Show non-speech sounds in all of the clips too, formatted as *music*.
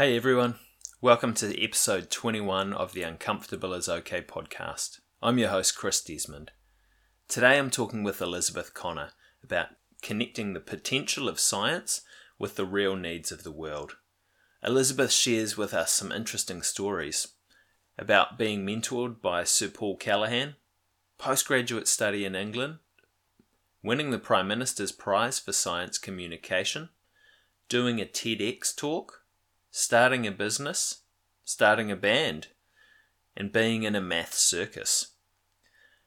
Hey everyone, welcome to episode 21 of the Uncomfortable is OK podcast. I'm your host, Chris Desmond. Today I'm talking with Elizabeth Connor about connecting the potential of science with the real needs of the world. Elizabeth shares with us some interesting stories about being mentored by Sir Paul Callaghan, postgraduate study in England, winning the Prime Minister's Prize for Science Communication, doing a TEDx talk, starting a business, starting a band, and being in a math circus.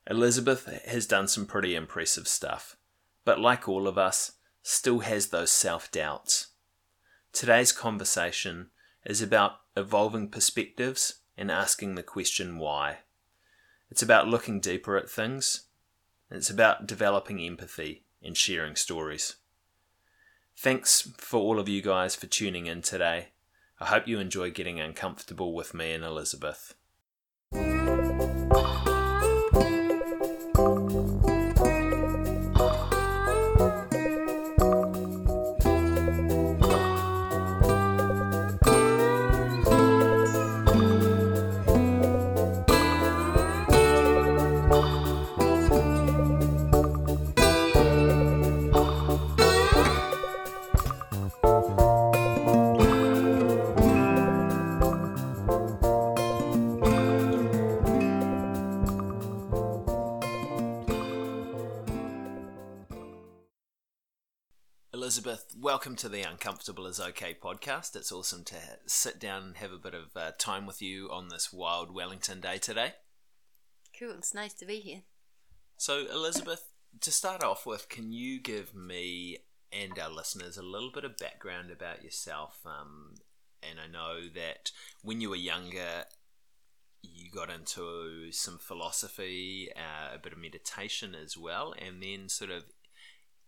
Elizabeth has done some pretty impressive stuff, but like all of us, still has those self doubts. Today's conversation is about evolving perspectives and asking the question why. It's about looking deeper at things. It's about developing empathy and sharing stories. Thanks for all of you guys for tuning in today. I hope you enjoy getting uncomfortable with me and Elizabeth. To the Uncomfortable is OK podcast. It's awesome to sit down and have a bit of uh, time with you on this wild Wellington day today. Cool, it's nice to be here. So, Elizabeth, to start off with, can you give me and our listeners a little bit of background about yourself? Um, and I know that when you were younger, you got into some philosophy, uh, a bit of meditation as well, and then sort of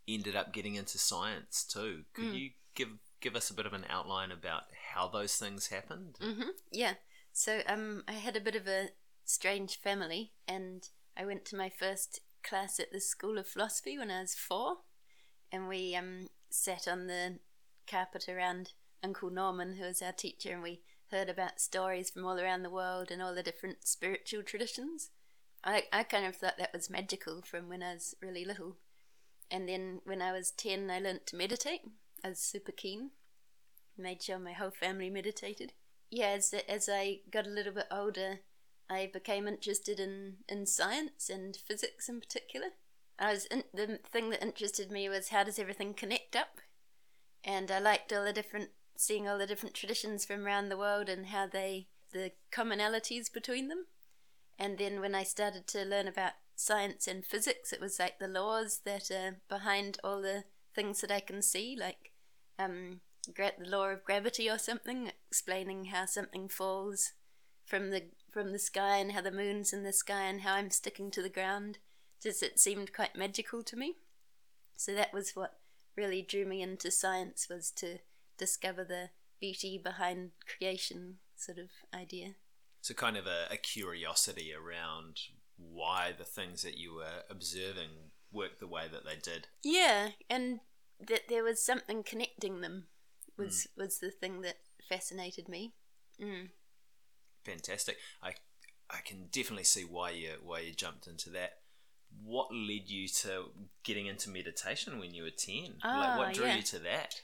ended up getting into science too. Could Mm. you give give us a bit of an outline about how those things happened? hmm Yeah. So um, I had a bit of a strange family, and I went to my first class at the School of Philosophy when I was four, and we um sat on the carpet around Uncle Norman, who was our teacher, and we heard about stories from all around the world and all the different spiritual traditions. I I kind of thought that was magical from when I was really little. And then when I was 10, I learnt to meditate. I was super keen. Made sure my whole family meditated. Yeah, as, as I got a little bit older, I became interested in, in science and physics in particular. I was in, the thing that interested me was how does everything connect up, and I liked all the different seeing all the different traditions from around the world and how they the commonalities between them. And then when I started to learn about science and physics, it was like the laws that are behind all the things that I can see, like um, the law of gravity or something, explaining how something falls from the from the sky and how the moon's in the sky and how I'm sticking to the ground. Just it seemed quite magical to me. So that was what really drew me into science was to discover the beauty behind creation sort of idea. So kind of a, a curiosity around why the things that you were observing worked the way that they did. Yeah, and that there was something connecting them was was the thing that fascinated me. Mm. Fantastic. I I can definitely see why you why you jumped into that. What led you to getting into meditation when you were ten? like Ah, what drew yeah. you to that?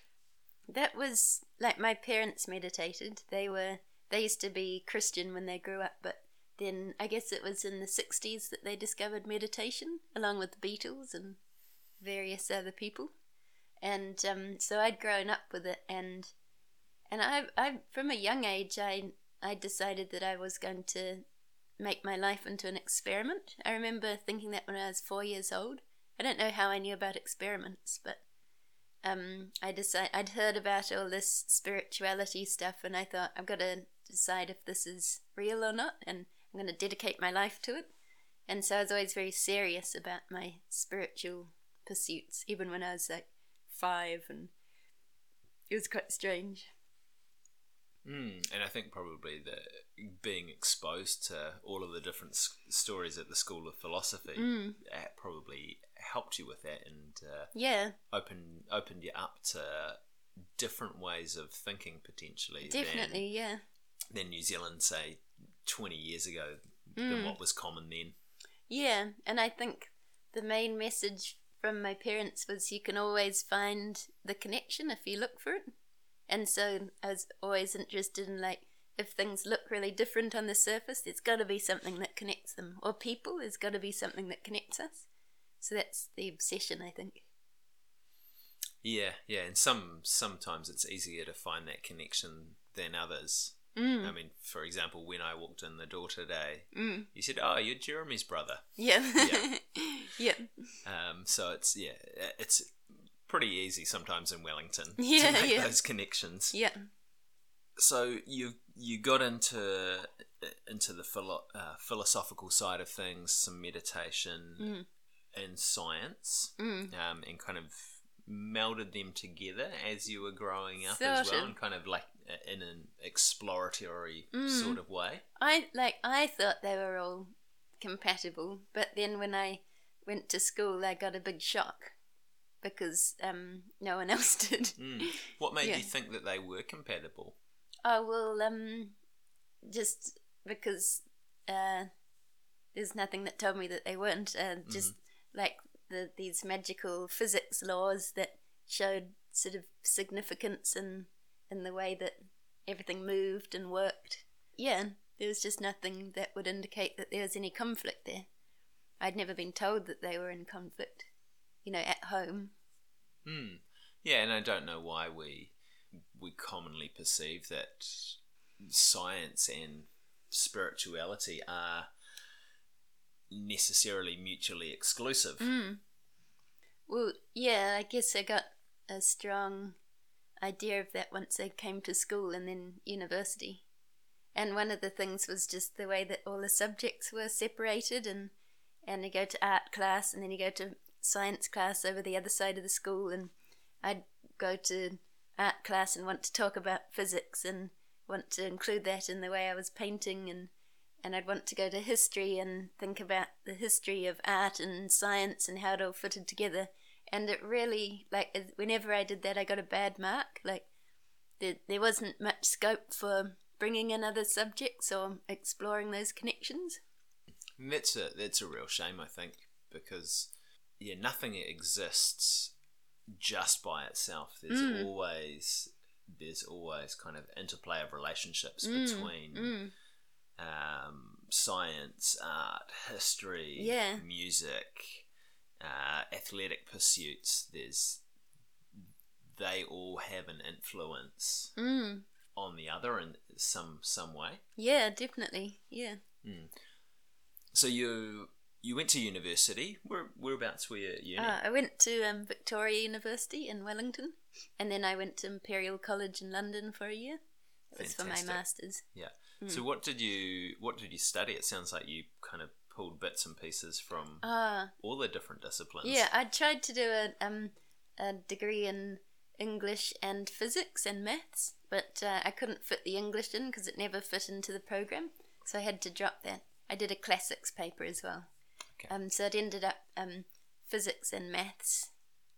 That was like my parents meditated. They were they used to be Christian when they grew up, but then I guess it was in the sixties that they discovered meditation, along with the Beatles and various other people. And um, so I'd grown up with it, and and I I from a young age I I decided that I was going to make my life into an experiment. I remember thinking that when I was four years old. I don't know how I knew about experiments, but um, I decided I'd heard about all this spirituality stuff, and I thought I've got to decide if this is real or not, and I'm going to dedicate my life to it. And so I was always very serious about my spiritual pursuits, even when I was like five, and it was quite strange. Mm, and I think probably the being exposed to all of the different s- stories at the School of Philosophy Mm. probably helped you with that and uh, Yeah, opened opened you up to different ways of thinking potentially. Definitely, yeah. Than, than New Zealand, say, 20 years ago, Mm. than what was common then. Yeah, and I think the main message from my parents was you can always find the connection if you look for it. And so I was always interested in like if things look really different on the surface, there's got to be something that connects them, or people, there's got to be something that connects us. So that's the obsession, I think. Yeah, yeah, and some sometimes it's easier to find that connection than others. Mm. I mean, for example, when I walked in the door today, Mm. you said, "Oh, you're Jeremy's brother." Yeah. Yeah. *laughs* yeah. Um, so it's yeah, it's pretty easy sometimes in Wellington Yeah, to make yeah. those connections. Yeah. So you you got into into the philo- uh, philosophical side of things, some meditation Mm. and science, Mm. um, and kind of melded them together as you were growing up Sort as well, of. and kind of like in an exploratory Mm. sort of way. I like I thought they were all compatible, but then when I went to school, I got a big shock because um, no one *laughs* else did. Mm. What made Yeah. you think that they were compatible? Oh well, um, just because uh, there's nothing that told me that they weren't. Uh, just like the these magical physics laws that showed sort of significance in in the way that everything moved and worked. Yeah, there was just nothing that would indicate that there was any conflict there. I'd never been told that they were in conflict, you know, at home. Hmm. Yeah, and I don't know why we we commonly perceive that science and spirituality are necessarily mutually exclusive. Mm. Well, yeah, I guess I got a strong idea of that once I came to school and then university. And one of the things was just the way that all the subjects were separated and and you go to art class and then you go to science class over the other side of the school and I'd go to art class and want to talk about physics and want to include that in the way I was painting and and I'd want to go to history and think about the history of art and science and how it all fitted together. And it really, like, whenever I did that, I got a bad mark. Like, there, there wasn't much scope for bringing in other subjects or exploring those connections. And that's a that's a real shame, I think, because yeah, nothing exists just by itself. There's Mm. always there's always kind of interplay of relationships Mm, between Mm. um, science, art, history, Yeah. music, uh, athletic pursuits. There's they all have an influence Mm. on the other in some some way. Yeah, definitely. Yeah. So you you went to university. Where whereabouts were you at uni? Uh, I went to um, Victoria University in Wellington, and then I went to Imperial College in London for a year. It was for my masters. yeah. Hmm. So what did you what did you study? It sounds like you kind of pulled bits and pieces from Ah, all the different disciplines. Yeah, I tried to do a um a degree in English and physics and maths, but uh, I couldn't fit the English in because it never fit into the program, so I had to drop that. I did a classics paper as well. Okay. Um, so it ended up um physics and maths,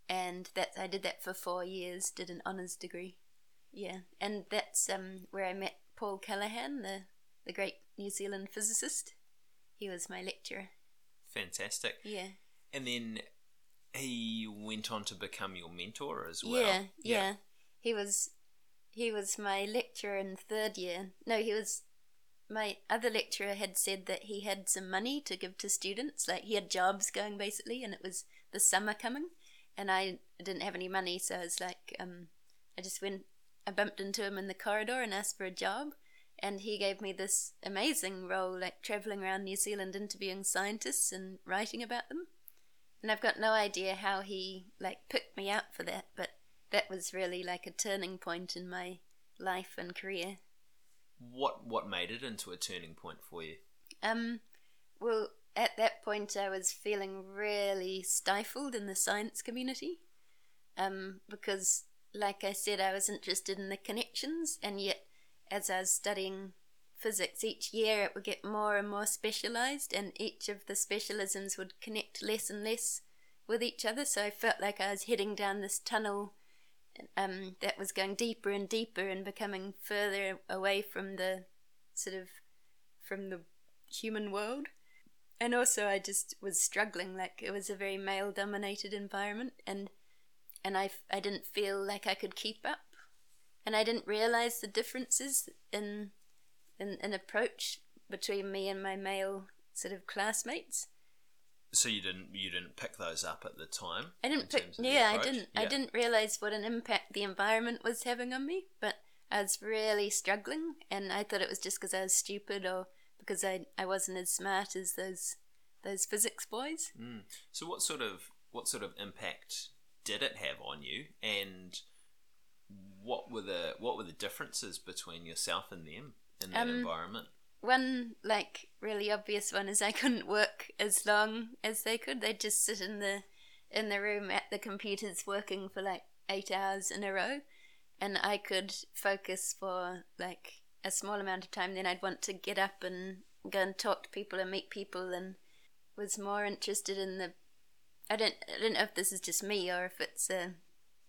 and that I did that for four years. Did an honors degree. Yeah, and that's um where I met Paul Callaghan, the the great New Zealand physicist. He was my lecturer. Fantastic. Yeah. And then he went on to become your mentor as well. Yeah, yeah, He was he was my lecturer in third year. No, he was my other lecturer had said that he had some money to give to students, like he had jobs going basically, and it was the summer coming, and I didn't have any money, so I was like, um, I just went, I bumped into him in the corridor and asked for a job, and he gave me this amazing role, like traveling around New Zealand interviewing scientists and writing about them. And I've got no idea how he like picked me out for that, but that was really like a turning point in my life and career. What what made it into a turning point for you? Um, well, at that point, I was feeling really stifled in the science community, um, because, like I said, I was interested in the connections, and yet, as I was studying physics each year, it would get more and more specialized, and each of the specialisms would connect less and less with each other. So I felt like I was heading down this tunnel, um, that was going deeper and deeper and becoming further away from the sort of from the human world. And also, I just was struggling. Like it was a very male-dominated environment, and and I I didn't feel like I could keep up, and I didn't realize the differences in in, in approach between me and my male sort of classmates. So you didn't you didn't pick those up at the time. I didn't pick. Yeah, I didn't. Yeah. I didn't realize what an impact the environment was having on me. But I was really struggling, and I thought it was just because I was stupid or because I I wasn't as smart as those those physics boys. Mm. So what sort of what sort of impact did it have on you, and what were the what were the differences between yourself and them in that um, environment? one like really obvious one is I couldn't work as long as they could. They'd just sit in the in the room at the computers working for like eight hours in a row, and I could focus for like a small amount of time. Then I'd want to get up and go and talk to people and meet people, and was more interested in the. I don't I don't know if this is just me or if it's a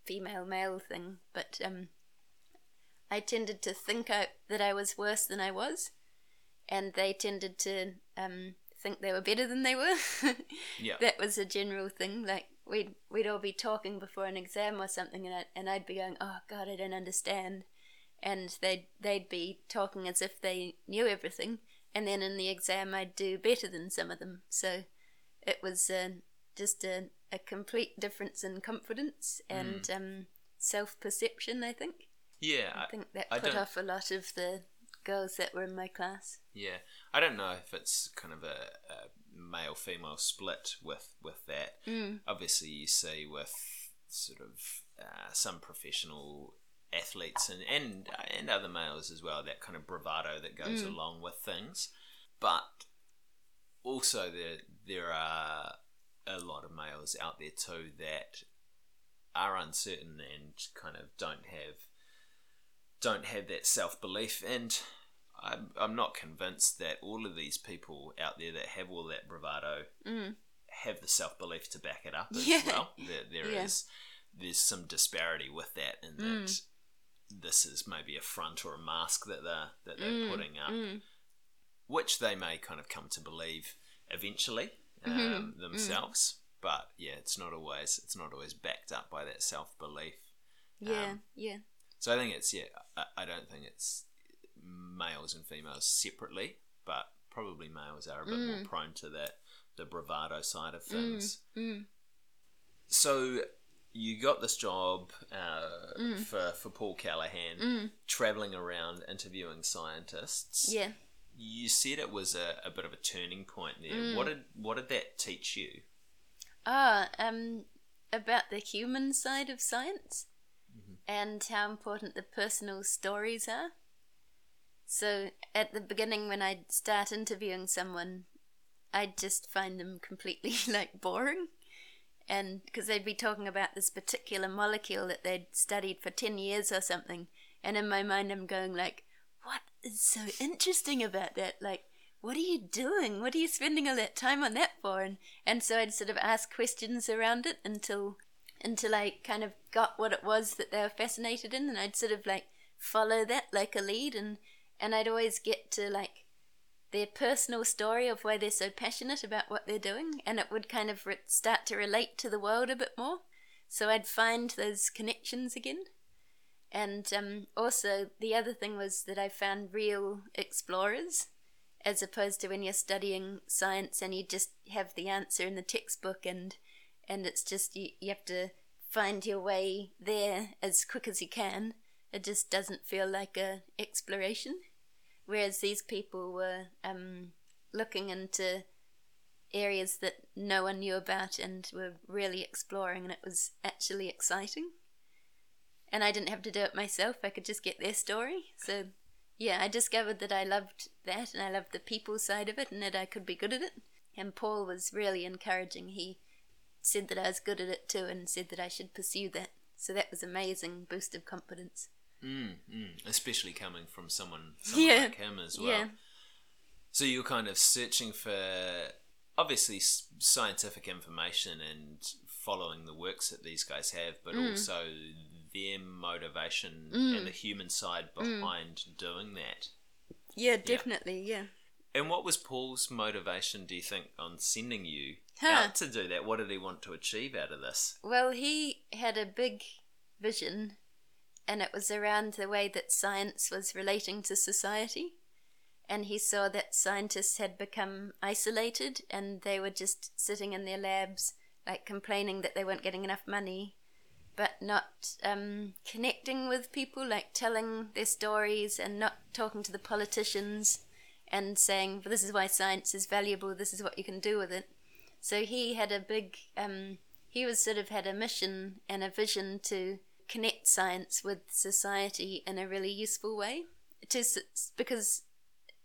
female male thing, but um, I tended to think I, that I was worse than I was and they tended to um, think they were better than they were. *laughs* yeah, that was a general thing. Like we'd we'd all be talking before an exam or something, and I, and I'd be going, "Oh God, I don't understand," and they'd they'd be talking as if they knew everything, and then in the exam I'd do better than some of them. So it was uh, just a a complete difference in confidence and mm. um, self perception. I think. Yeah, I think that put off a lot of the girls that were in my class. Yeah, I don't know if it's kind of a, a male female split with with that. Mm. Obviously, you see with sort of uh, some professional athletes and and and other males as well that kind of bravado that goes mm. along with things, but also there there are a lot of males out there too that are uncertain and kind of don't have don't have that self belief, and I'm, I'm not convinced that all of these people out there that have all that bravado mm. have the self belief to back it up as yeah. well. There, there yeah. is, there's some disparity with that, in that mm. this is maybe a front or a mask that they're that they're mm. putting up, mm. which they may kind of come to believe eventually mm-hmm. um, mm. themselves. But yeah, it's not always it's not always backed up by that self belief. Yeah, um, yeah. So I think it's yeah. I, I don't think it's males and females separately, but probably males are a bit mm. more prone to that the bravado side of mm, things. Mm. Mm. So you got this job uh, mm. for for Paul Callaghan, mm. traveling around interviewing scientists. Yeah. You said it was a, a bit of a turning point there. What did what did that teach you? Ah, um, about the human side of science and how important the personal stories are. So at the beginning, when I'd start interviewing someone, I'd just find them completely *laughs* like boring. And because they'd be talking about this particular molecule that they'd studied for 10 years or something. And in my mind, I'm going like, what is so interesting about that? Like, what are you doing? What are you spending all that time on that for? And, and so I'd sort of ask questions around it until until I kind of got what it was that they were fascinated in, and I'd sort of like follow that like a lead, and and I'd always get to like their personal story of why they're so passionate about what they're doing, and it would kind of re- start to relate to the world a bit more. So I'd find those connections again. And um, also, the other thing was that I found real explorers, as opposed to when you're studying science and you just have the answer in the textbook and and it's just you, you have to find your way there as quick as you can. It just doesn't feel like a exploration. Whereas these people were um, looking into areas that no one knew about and were really exploring, and it was actually exciting. And I didn't have to do it myself, I could just get their story. So, yeah, I discovered that I loved that and I loved the people side of it and that I could be good at it. And Paul was really encouraging. He said that I was good at it too and said that I should pursue that. So that was amazing boost of confidence. Mm, mm. Especially coming from someone, someone yeah. like him as well. Yeah. So you're kind of searching for obviously scientific information and following the works that these guys have, but mm. also their motivation Mm. and the human side behind doing that. Yeah, definitely. Yeah. And what was Paul's motivation, do you think, on sending you Huh. out to do that? What did he want to achieve out of this? Well, he had a big vision, and it was around the way that science was relating to society. And he saw that scientists had become isolated and they were just sitting in their labs, like complaining that they weren't getting enough money, but not um, connecting with people, like telling their stories and not talking to the politicians and saying, this is why science is valuable, this is what you can do with it. So he had a big, um, he was sort of had a mission and a vision to connect science with society in a really useful way. To, because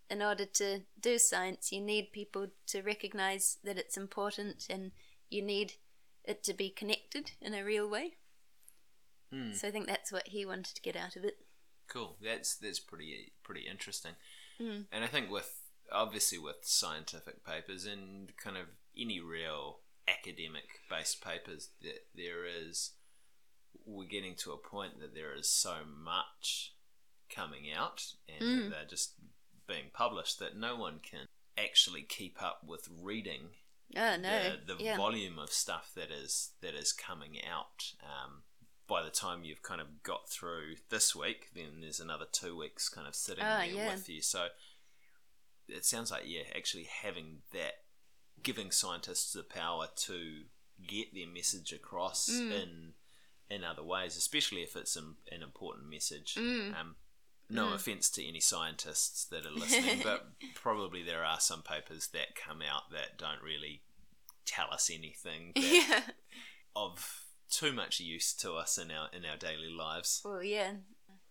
in order to do science, you need people to recognize that it's important and you need it to be connected in a real way. Hmm. So I think that's what he wanted to get out of it. Cool. That's that's pretty pretty interesting. Mm. And I think with obviously with scientific papers and kind of any real academic based papers that there is we're getting to a point that there is so much coming out and Mm. they're just being published that no one can actually keep up with reading Oh no! the, the yeah. volume of stuff that is that is coming out. Um, by the time you've kind of got through this week, then there's another two weeks kind of sitting Ah, there yeah. with you. So it sounds like yeah, actually having that, giving scientists the power to get their message across Mm. in in other ways, especially if it's an, an important message. Mm. Um, no offense to any scientists that are listening, *laughs* but probably there are some papers that come out that don't really tell us anything that, yeah. of too much use to us in our in our daily lives. Well, yeah.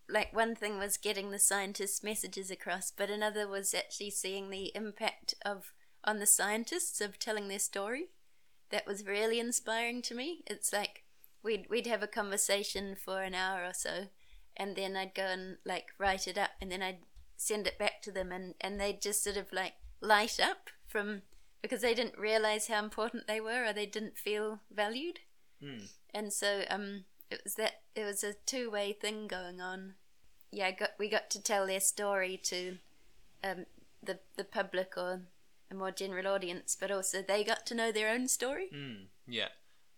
Like one thing was getting the scientists' messages across, but another was actually seeing the impact of on the scientists of telling their story. That was really inspiring to me. It's like we'd we'd have a conversation for an hour or so, and then I'd go and like write it up, and then I'd send it back to them, and and they'd just sort of like light up from because they didn't realize how important they were, or they didn't feel valued Hmm. And so um it was that it was a two way thing going on yeah got we got to tell their story to um the the public or a more general audience but also they got to know their own story Mm, yeah.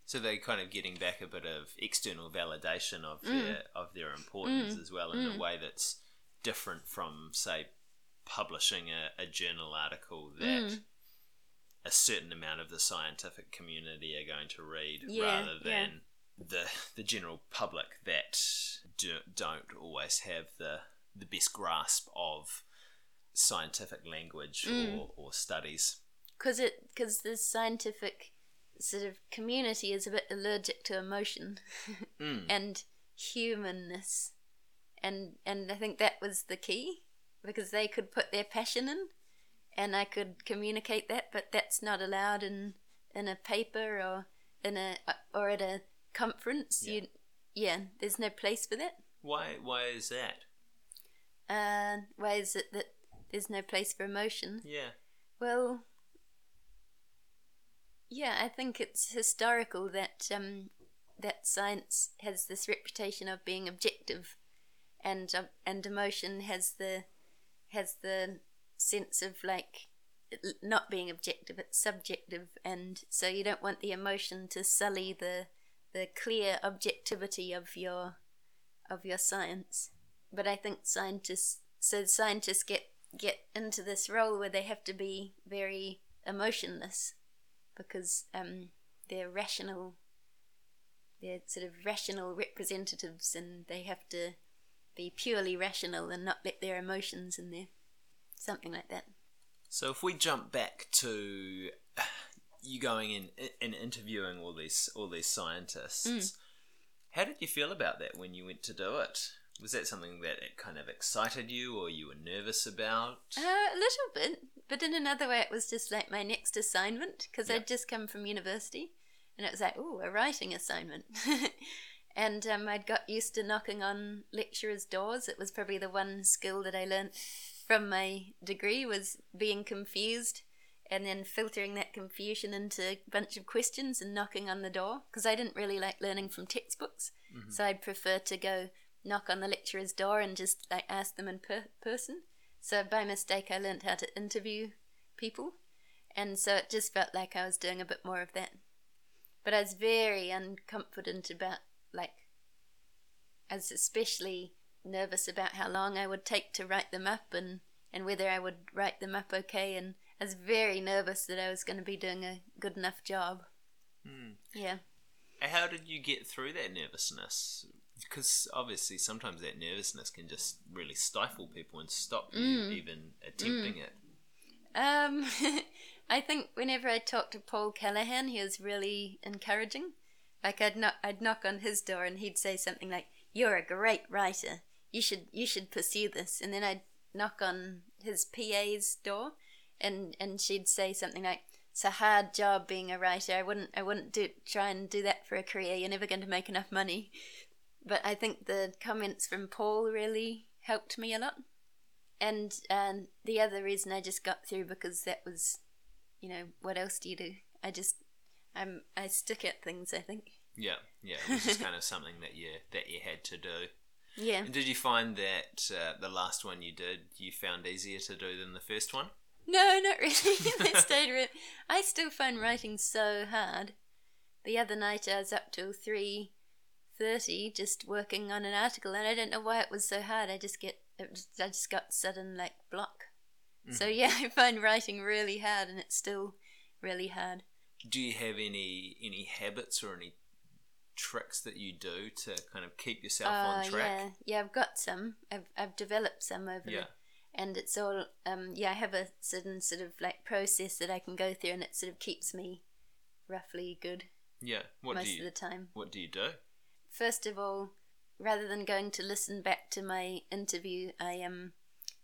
So they're kind of getting back a bit of external validation of Mm. their of their importance as well in a way that's different from say publishing a, a journal article that Mm. A certain amount of the scientific community are going to read Yeah, rather yeah. than the the general public that do, don't always have the the best grasp of scientific language Mm. or, or studies. because it because the scientific sort of community is a bit allergic to emotion *laughs* Mm. and humanness and and I think that was the key because they could put their passion in and I could communicate that but that's not allowed in in a paper or in a or at a conference Yeah. you yeah there's no place for that Why why is that? uh why is it that there's no place for emotion Yeah. well yeah I think it's historical that um that science has this reputation of being objective and uh, and emotion has the has the sense of like not being objective it's subjective and so you don't want the emotion to sully the the clear objectivity of your of your science. But i think scientists so scientists get get into this role where they have to be very emotionless because um they're rational they're sort of rational representatives and they have to be purely rational and not let their emotions in there something like that So if we jump back to you going in and interviewing all these all these scientists, Mm. how did you feel about that when you went to do it? Was that something that it kind of excited you, or you were nervous about? Uh, a little bit, but in another way, it was just like my next assignment because Yeah. I'd just come from university, and it was like, oh, a writing assignment. *laughs* and um, I'd got used to knocking on lecturers' doors. It was probably the one skill that I learnt from my degree was being confused and then filtering that confusion into a bunch of questions and knocking on the door because I didn't really like learning from textbooks. Mm-hmm. So I'd prefer to go knock on the lecturer's door and just like ask them in per- person. So by mistake, I learned how to interview people, and so it just felt like I was doing a bit more of that. But I was very unconfident about like, I was especially nervous about how long I would take to write them up and and whether I would write them up okay. And I was very nervous that I was going to be doing a good enough job. Hmm. Yeah. How did you get through that nervousness? Because obviously, sometimes that nervousness can just really stifle people and stop you Mm. even attempting it. Um, *laughs* I think whenever I talked to Paul Callaghan, he was really encouraging. Like I'd knock, I'd knock on his door and he'd say something like, "You're a great writer. You should, you should pursue this." And then I'd knock on his PA's door, and and she'd say something like, "It's a hard job being a writer. I wouldn't, I wouldn't do try and do that for a career. You're never going to make enough money." But I think the comments from Paul really helped me a lot and um, the other reason I just got through because that was, you know, what else do you do? I just, I'm, I stick at things. I think. Yeah, yeah. It was just kind of something that you that you had to do. Yeah. And did you find that uh, the last one you did you found easier to do than the first one? No, not really. *laughs* I stayed. Re- I still find writing so hard. The other night I was up till three thirty just working on an article, and I don't know why it was so hard. I just get, it was, I just got sudden like block. So yeah, *laughs* I find writing really hard, and it's still really hard. Do you have any any habits or any tricks that you do to kind of keep yourself on Uh, track? Yeah, yeah, I've got some. I've I've developed some over Yeah. the, and it's all um yeah. I have a certain sort of like process that I can go through, and it sort of keeps me roughly good Yeah. What most do of you the time. What do you do? First of all, rather than going to listen back to my interview, I am um,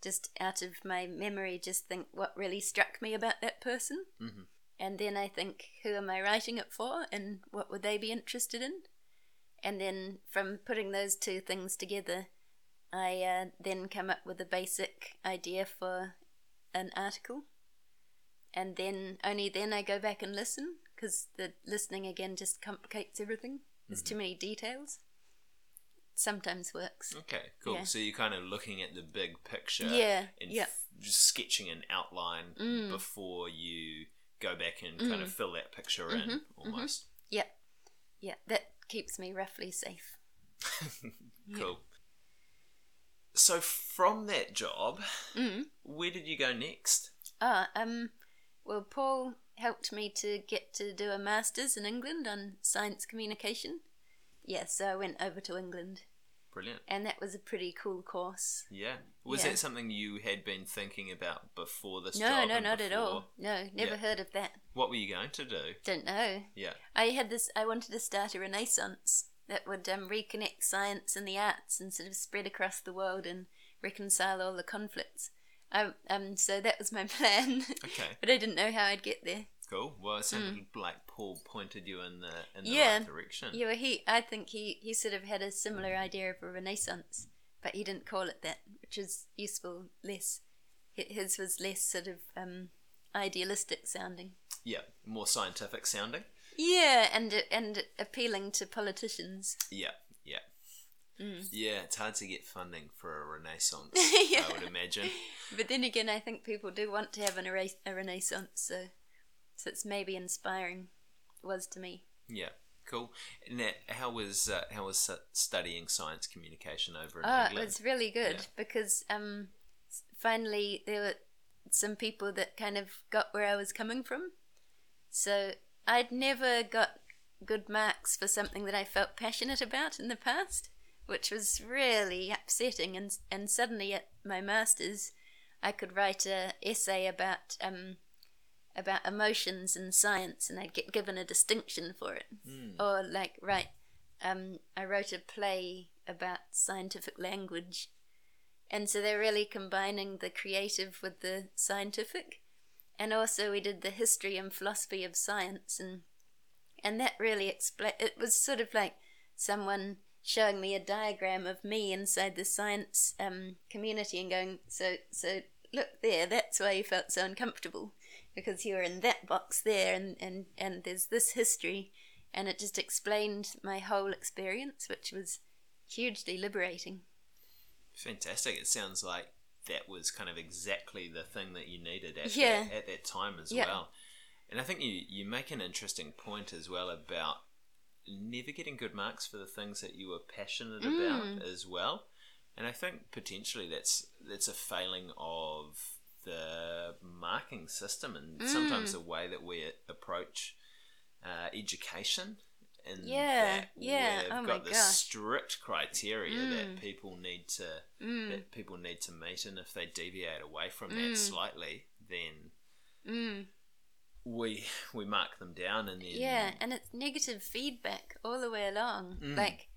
just out of my memory just think what really struck me about that person, Mhm. And then I think who am I writing it for, and what would they be interested in, and then from putting those two things together, I uh, then come up with a basic idea for an article, and then only then I go back and listen because the listening again just complicates everything. There's too many details. Sometimes works. Okay, cool. Yeah. So you're kind of looking at the big picture, Yeah, and yeah. f- just sketching an outline Mm. before you go back and kind of fill that picture in, Mhm, almost. Yeah, yeah. That keeps me roughly safe. *laughs* Cool. So from that job, Mm. where did you go next? Ah, um, well, Paul helped me to get to do a master's in England on science communication. Yes, so I went over to England, Brilliant. and that was a pretty cool course. Yeah. Was Yeah. that something you had been thinking about before this No, job? no, not at all. No, never Yeah. heard of that. What were you going to do? Don't know. Yeah. I had this. I wanted to start a renaissance that would um, reconnect science and the arts and sort of spread across the world and reconcile all the conflicts. Um, um, so that was my *laughs* plan. Okay. but I didn't know how I'd get there. Cool. Well, it sounded like Paul pointed you in the in the Mm. Yeah. right direction. Yeah, well, he. I think he he sort of had a similar idea of a renaissance, but he didn't call it that, which is useful. Less, his was less sort of um, idealistic sounding. Yeah. More scientific sounding. Yeah, and and appealing to politicians. Yeah. Yeah. Mm. Yeah, it's hard to get funding for a renaissance. *laughs* Yeah. I would imagine. But then again, I think people do want to have an a renaissance, so so it's maybe inspiring. Was to me. Yeah, cool. Now, how was uh, how was studying science communication over in Oh, it England? was really good Yeah. because um, finally there were some people that kind of got where I was coming from. So I'd never got good marks for something that I felt passionate about in the past, which was really upsetting. And and suddenly at my masters, I could write a essay about um, about emotions and science, and I'd get given a distinction for it. Or like right, um, I wrote a play about scientific language, and so they're really combining the creative with the scientific. And also, we did the history and philosophy of science, and and that really explain. It was sort of like someone showing me a diagram of me inside the science um, community and going, so so look there. That's why you felt so uncomfortable because you were in that box there, and and and there's this history, and it just explained my whole experience, which was hugely liberating. Fantastic. It sounds like that was kind of exactly the thing that you needed at, Yeah. that, at that time as Yeah. well. And I think you, you make an interesting point as well about never getting good marks for the things that you were passionate Mm. about as well. And I think potentially that's that's a failing of the marking system and sometimes Mm. the way that we approach uh, education. And Yeah, yeah, We've oh my got this gosh. strict criteria Mm. that people need to Mm, that people need to meet, and if they deviate away from that Mm. slightly, then mm. we we mark them down, and then Yeah, and it's negative feedback all the way along. Mm. Like,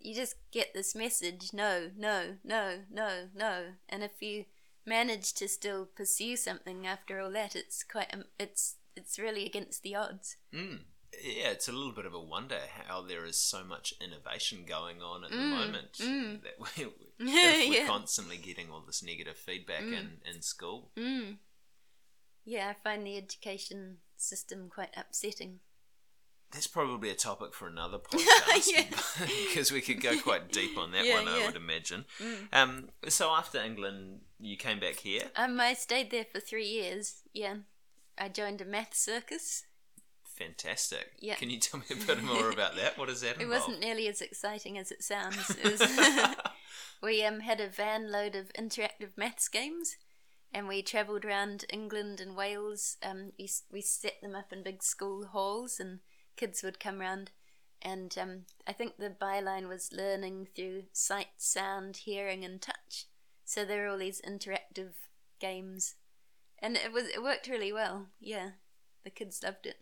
you just get this message no, no, no, no, no. And if you manage to still pursue something after all that, it's quite, um, it's, it's really against the odds. Mm. yeah, it's a little bit of a wonder how there is so much innovation going on at the Mm, moment mm. that we, *laughs* *laughs* we're yeah. constantly getting all this negative feedback Mm. in in school. Mm. Yeah, I find the education system quite upsetting. That's probably a topic for another *laughs* podcast because *laughs* we could go quite deep on that Yeah, one, I would imagine. Mm. Um, so after England, you came back here. Um, I stayed there for three years. Yeah, I joined a math circus. Fantastic. Yeah. Can you tell me a bit more *laughs* about that? What does that It wasn't nearly as exciting as it sounds. It was we um, had a van load of interactive maths games, and we travelled around England and Wales. Um, we we set them up in big school halls, and kids would come round. And um, I think the byline was learning through sight, sound, hearing, and touch. So there were all these interactive games, and it was it worked really well. Yeah, the kids loved it.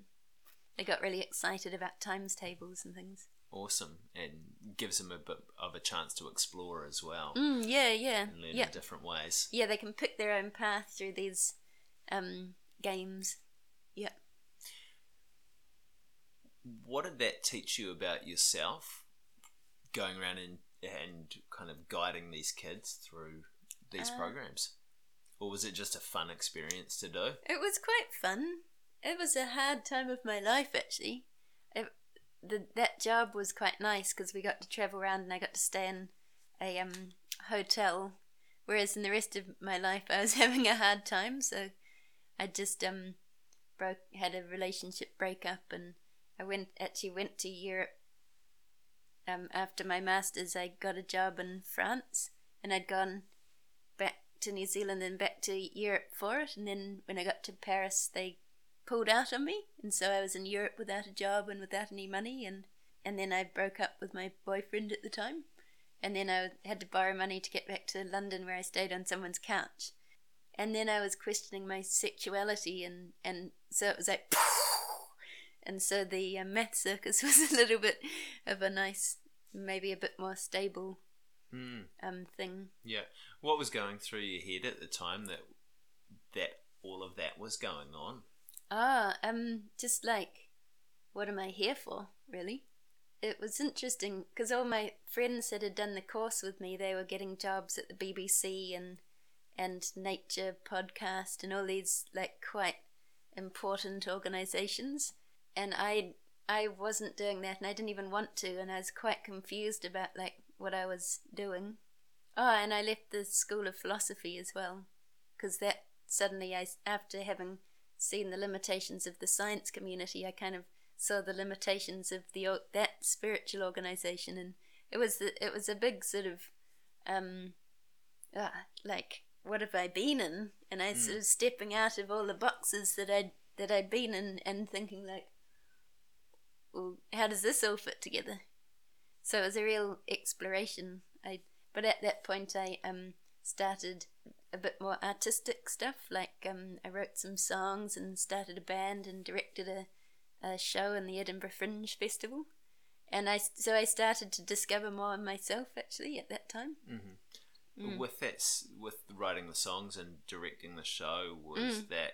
They got really excited about times tables and things. awesome and gives them a bit of a chance to explore as well Mm, yeah, yeah, and learn yeah, in different ways. yeah. They can pick their own path through these um, games. Yeah. What did that teach you about yourself going around and, and kind of guiding these kids through these Uh, programs? Or was it just a fun experience to do? It was quite fun. It was a hard time of my life, actually. It, the, that job was quite nice because we got to travel around and I got to stay in a um, hotel. Whereas in the rest of my life, I was *laughs* having a hard time. So I just um, broke had a relationship breakup, and I went actually went to Europe. Um, after my masters, I got a job in France, and I'd gone back to New Zealand and back to Europe for it. And then when I got to Paris, they pulled out on me, and so I was in Europe without a job and without any money. And and then I broke up with my boyfriend at the time, and then I had to borrow money to get back to London, where I stayed on someone's couch. And then I was questioning my sexuality, and and so it was like. *laughs* And so the uh, math circus *laughs* was a little bit of a nice, maybe a bit more stable Mm, um, thing. yeah. What was going through your head at the time that that all of that was going on? Ah, um, just like, what am I here for, really? It was interesting because all my friends that had done the course with me, they were getting jobs at the BBC and and Nature podcast and all these like quite important organisations, and I I wasn't doing that, and I didn't even want to, and I was quite confused about like what I was doing. Oh, and I left the School of Philosophy as well, because that suddenly I after having seen the limitations of the science community, I kind of saw the limitations of the that spiritual organization, and it was the, it was a big sort of um, uh, like what have I been in? And I sort of stepping out of all the boxes that I that I'd been in, and thinking like, well, how does this all fit together? So it was a real exploration. I but at that point I um started a bit more artistic stuff. Like um, I wrote some songs and started a band and directed a, a show in the Edinburgh Fringe Festival. And I so I started to discover more of myself actually at that time. Mm-hmm. With that, with writing the songs and directing the show, was Mm. that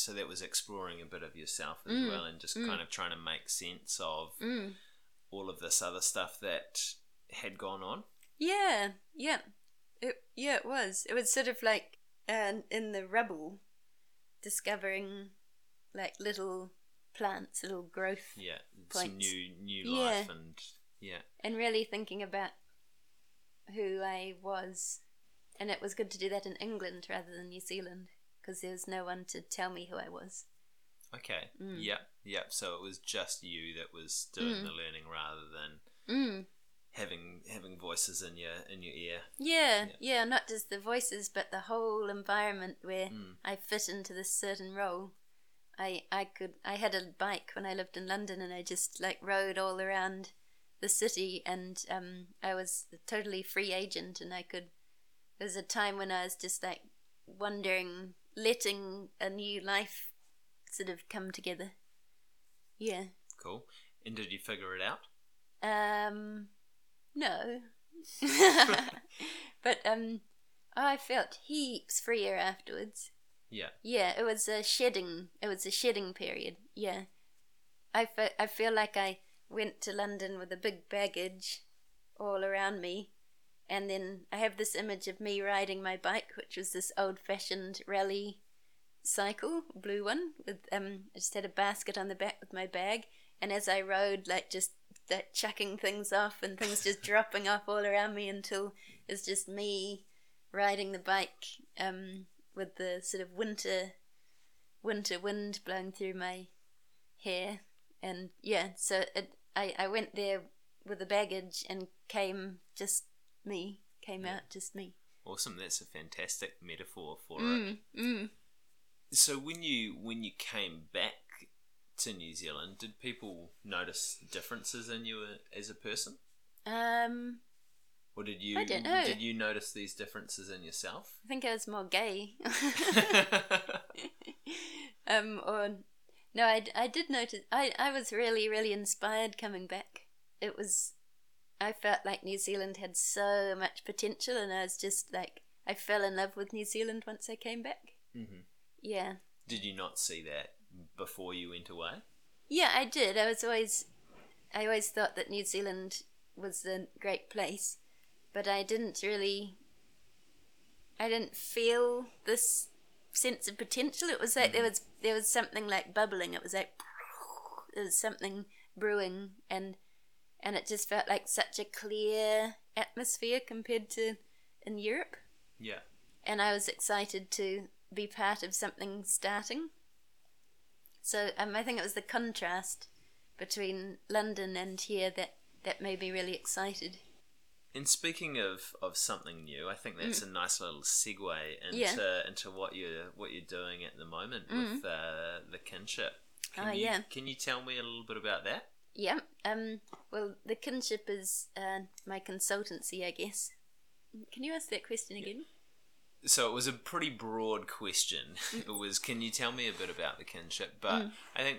so that was exploring a bit of yourself as Mm, well, and just mm. kind of trying to make sense of Mm. all of this other stuff that had gone on. Yeah, yeah, it yeah it was. It was sort of like uh, in the rubble, discovering like little plants, little growth, Yeah, some Points. new new Yeah. life and yeah, and really thinking about who I was. And it was good to do that in England rather than New Zealand because there was no one to tell me who I was. okay, Mm. yep, yep. So it was just you that was doing Mm. the learning rather than Mm. having having voices in your in your ear. Yeah, Yeah. yeah, not just the voices, but the whole environment where Mm. I fit into this certain role. I I could I had a bike when I lived in London, and I just like rode all around the city, and um, I was a totally free agent, and I could. There was a time when I was just like wondering, letting a new life sort of come together. Yeah. Cool. And did you figure it out? Um, no. *laughs* *laughs* but um, I felt heaps freer afterwards. Yeah. Yeah, it was a shedding. It was a shedding period. Yeah, I fe- I feel like I went to London with a big baggage all around me, and then I have this image of me riding my bike, which was this old-fashioned rally cycle, blue one, with um, I just had a basket on the back with my bag, and as I rode, like just like chucking things off and things just *laughs* dropping off all around me until it's just me riding the bike um, with the sort of winter winter wind blowing through my hair. And yeah so it, I, I went there with the baggage and came just me came Yeah. out just me Awesome. That's a fantastic metaphor for it. mm, mm. So when you when you came back to New Zealand, did people notice differences in you as a person, um or did you I don't know. did you notice these differences in yourself? I think I was more gay *laughs* *laughs* um or no I, I did notice I, I was really really inspired coming back it was I felt like New Zealand had so much potential and I was just like I fell in love with New Zealand once I came back hmm yeah Did you not see that before you went away? yeah I did I was always I always thought that New Zealand was a great place but I didn't really I didn't feel this sense of potential. It was like there was there was something like bubbling. It was like there was something brewing, and and it just felt like such a clear atmosphere compared to in Europe. Yeah. And I was excited to be part of something starting. So um, I think it was the contrast between London and here that that made me really excited. And speaking of, of something new, I think that's a nice little segue into Mm. Yeah. into what you're what you're doing at the moment Mm. with uh, the kinship. Can Oh, you, yeah. Can you tell me a little bit about that? Yeah. Um. Well, the kinship is uh, my consultancy, I guess. Can you ask that question again? So it was a pretty broad question. Mm. It was, can you tell me a bit about the kinship? But I think,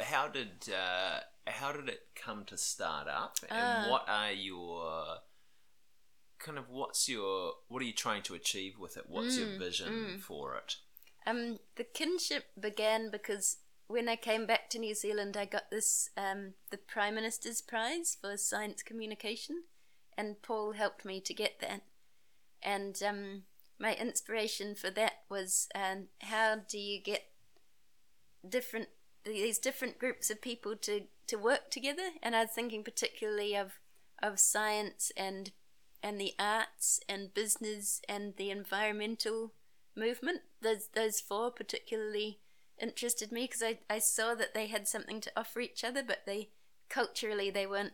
how did uh, how did it come to start up, and Ah. what are your kind of what's your what are you trying to achieve with it? What's your Mm, vision for it? Um. The kinship began because when I came back to New Zealand, I got this um the Prime Minister's Prize for Science Communication, and Paul helped me to get that. And um, my inspiration for that was um, how do you get different these different groups of people to to work together and i was thinking particularly of of science and and the arts and business and the environmental movement those those four particularly interested me because I, I saw that they had something to offer each other but they culturally they weren't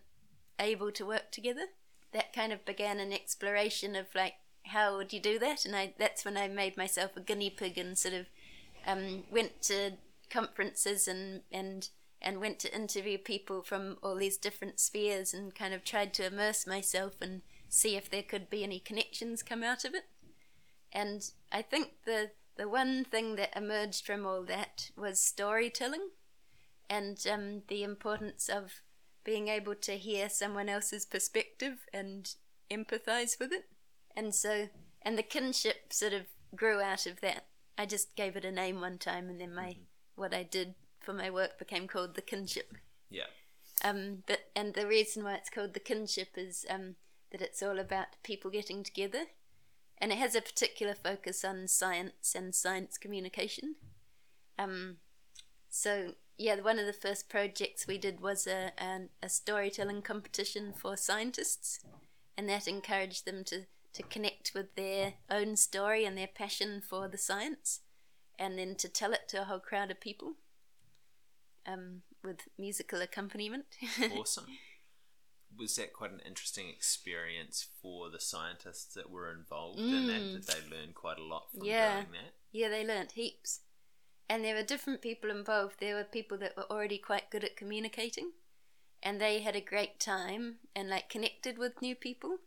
able to work together that kind of began an exploration of like how would you do that and I that's when I made myself a guinea pig and sort of um, went to conferences and and and went to interview people from all these different spheres and kind of tried to immerse myself and see if there could be any connections come out of it. And I think the the one thing that emerged from all that was storytelling and um, the importance of being able to hear someone else's perspective and empathize with it. And so, and the kinship sort of grew out of that. I just gave it a name one time, and then my what I did for my work became called the kinship. Yeah. Um, but and the reason why it's called the kinship is um, that it's all about people getting together, and it has a particular focus on science and science communication. Um, so yeah, one of the first projects we did was a, a, a storytelling competition for scientists, and that encouraged them to, to connect with their own story and their passion for the science, and then to tell it to a whole crowd of people um, with musical accompaniment. *laughs* awesome. Was that quite an interesting experience for the scientists that were involved in that? Mm. Did they learn quite a lot from Yeah. doing that? Yeah, they learnt heaps. And there were different people involved. There were people that were already quite good at communicating, and they had a great time and like connected with new people.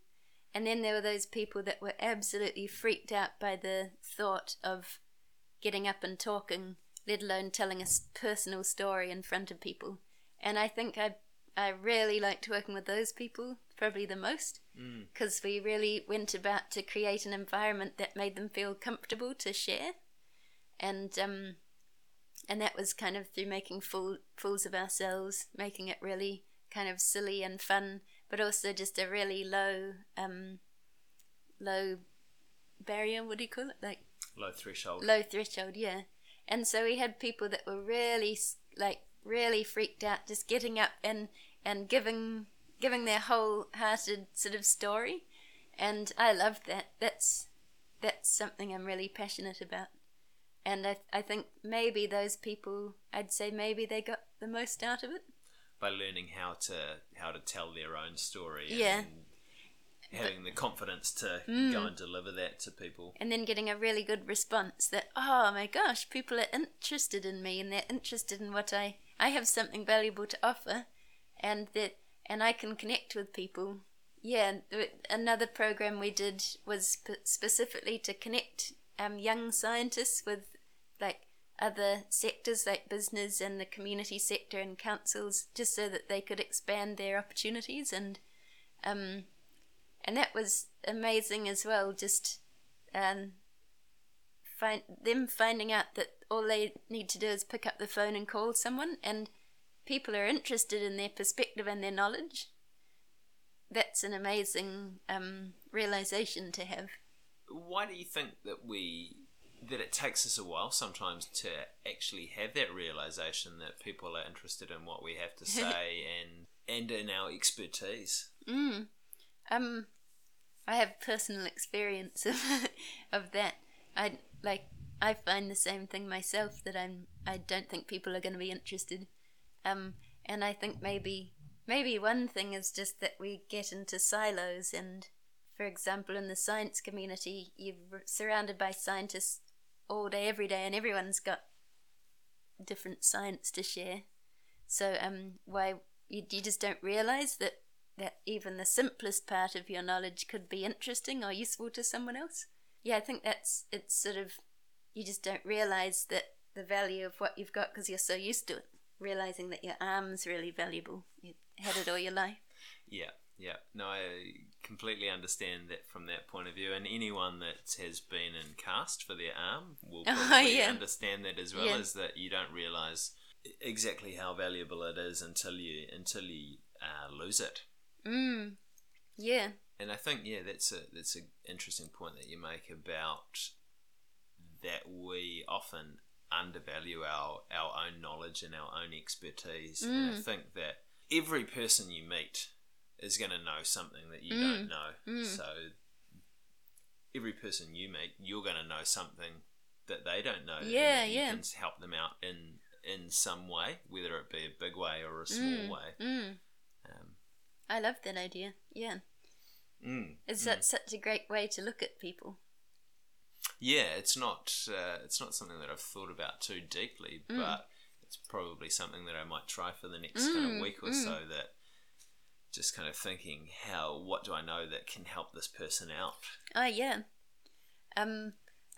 And then there were those people that were absolutely freaked out by the thought of getting up and talking, let alone telling a personal story in front of people. And I think I I really liked working with those people, probably the most Mm. because we really went about to create an environment that made them feel comfortable to share, and um, and that was kind of through making fool fools of ourselves, making it really kind of silly and fun, but also just a really low um, low barrier. What do you call it? Like Low threshold. low threshold, yeah. And so we had people that were really like really freaked out, just getting up and and giving giving their wholehearted sort of story, and I love that. That's that's something I'm really passionate about, and I I think maybe those people, I'd say maybe they got the most out of it. by learning how to how to tell their own story Yeah. and having the confidence to Mm. go and deliver that to people. and then getting a really good response that oh my gosh people are interested in me and they're interested in what i i have something valuable to offer and that and i can connect with people. Yeah another program we did was sp- specifically to connect um, young scientists with like other sectors like business and the community sector and councils just so that they could expand their opportunities. And um, and that was amazing as well just um, find them finding out that all they need to do is pick up the phone and call someone, and people are interested in their perspective and their knowledge. That's an amazing um, realization to have. Why do you think that we that it takes us a while sometimes to actually have that realization that people are interested in what we have to *laughs* say and and in our expertise? Mm. Um, I have personal experience of, *laughs* of that. I like. I find the same thing myself that I'm. I don't think people are going to be interested. Um, and I think maybe maybe one thing is just that we get into silos. And for example, in the science community, you're surrounded by scientists all day, every day, and everyone's got different science to share. So um, why you, you just don't realize that that even the simplest part of your knowledge could be interesting or useful to someone else. Yeah, I think that's it's sort of you just don't realize that the value of what you've got because you're so used to it. Realizing that your arm's really valuable. You had it all your life. Yeah, yeah. No, I completely understand that from that point of view. And anyone that has been in cast for their arm will *laughs* Oh, probably yeah. understand that as well. Yeah. Is that you don't realize exactly how valuable it is until you until you uh, lose it. Mm. Yeah. And I think yeah, that's a that's an interesting point that you make about that we often undervalue our our own knowledge and our own expertise. And I Mm. think that every person you meet is going to know something that you Mm. don't know. Mm. So every person you meet, you're going to know something that they don't know. and Yeah, that you yeah. can help them out in in some way, whether it be a big way or a small Mm. way. Mm. Um, I love that idea. Yeah. mm, It's mm. that such a great way to look at people. Yeah, it's not uh, it's not something that I've thought about too deeply, Mm. but it's probably something that I might try for the next kind of Mm, week or mm. so. That just kind of thinking, how what do I know that can help this person out? Oh yeah. Um,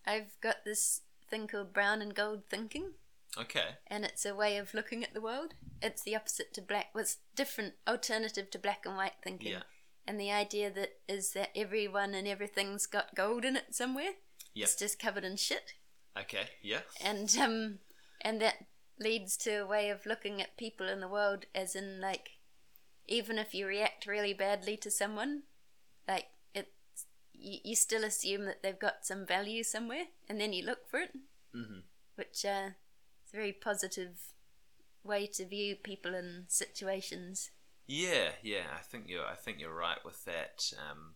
I've got this thing called brown and gold thinking, Okay, and it's a way of looking at the world. It's the opposite to black. Well, it's different, alternative to black and white thinking. Yeah. And the idea that is that everyone and everything's got gold in it somewhere. Yep. It's just covered in shit. okay, yeah, And um, and that leads to a way of looking at people in the world as in like, even if you react really badly to someone, like it's you, you still assume that they've got some value somewhere, and then you look for it, hmm which uh, is a very positive way to view people and situations. Yeah, yeah, I think you're. I think you're right with that. Um,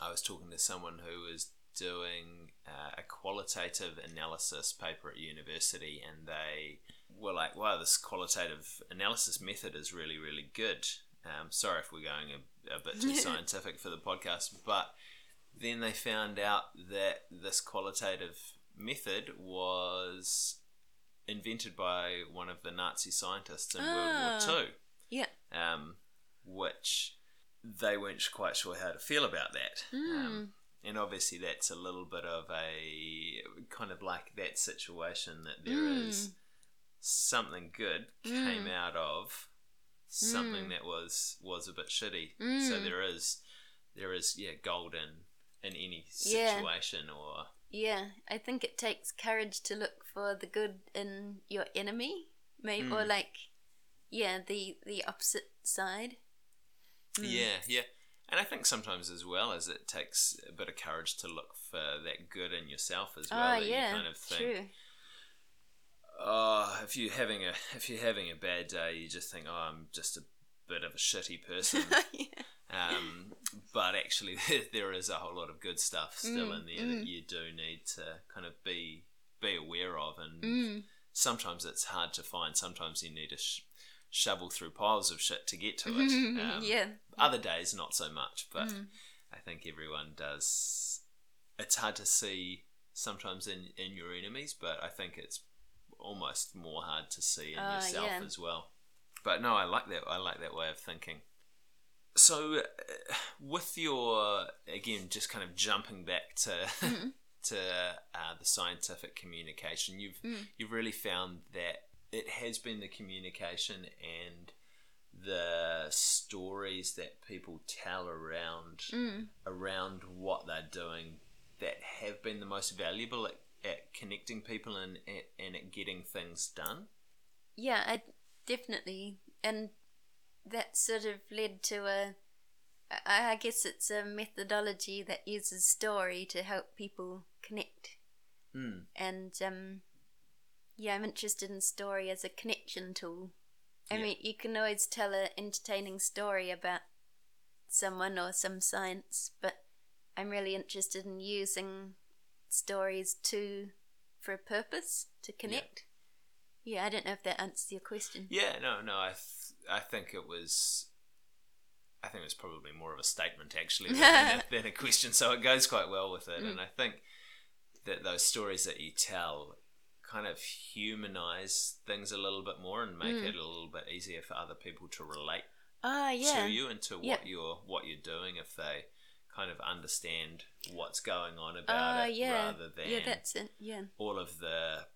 I was talking to someone who was doing uh, a qualitative analysis paper at university, and they were like, "Wow, this qualitative analysis method is really, really good." Um, sorry if we're going a, a bit too *laughs* scientific for the podcast, but then they found out that this qualitative method was invented by one of the Nazi scientists in World War Two. Yeah. Um, which they weren't quite sure how to feel about that. Um, and obviously, that's a little bit of a kind of like that situation that there mm. is something good came mm. out of something mm. that was was a bit shitty. So there is there is yeah gold in in any Yeah. situation or Yeah, I think it takes courage to look for the good in your enemy, maybe, or like, yeah, the the opposite side. Yeah, yeah. And I think sometimes as well as it takes a bit of courage to look for that good in yourself as well. oh yeah, kind of think, true. oh, if you're having a if you're having a bad day, you just think, oh, I'm just a bit of a shitty person. *laughs* yeah. um, but actually, *laughs* there, there is a whole lot of good stuff still mm, in there that mm. you do need to kind of be be aware of, and mm. sometimes it's hard to find. Sometimes you need to sh- shovel through piles of shit to get to it. *laughs* Um, yeah, other days, not so much, but I think everyone does. It's hard to see sometimes in, in your enemies, but I think it's almost more hard to see in Ah, yourself yeah. as well. But no, I like that. I like that way of thinking. So, uh, with your again, just kind of jumping back to Mm-hmm. *laughs* to uh, the scientific communication, you've Mm. you've really found that it has been the communication and the stories that people tell around Mm. around what they're doing that have been the most valuable at, at connecting people and at, and at getting things done. yeah, I definitely, and that sort of led to a. I guess it's a methodology that uses story to help people connect, Mm. and um, yeah, I'm interested in story as a connection tool. I Yeah. mean, you can always tell an entertaining story about someone or some science, but I'm really interested in using stories to for a purpose to connect. Yeah, I don't know if that answers your question. Yeah, no, no. I th- I think it was. I think it was probably more of a statement actually than, a, *laughs* than a question. So it goes quite well with it, mm. and I think that those stories that you tell kind of humanize things a little bit more and make it a little bit easier for other people to relate Ah, yeah. to you and to what Yeah. you're what you're doing if they kind of understand what's going on about Ah, it yeah. rather than yeah, that's it. Yeah. all of the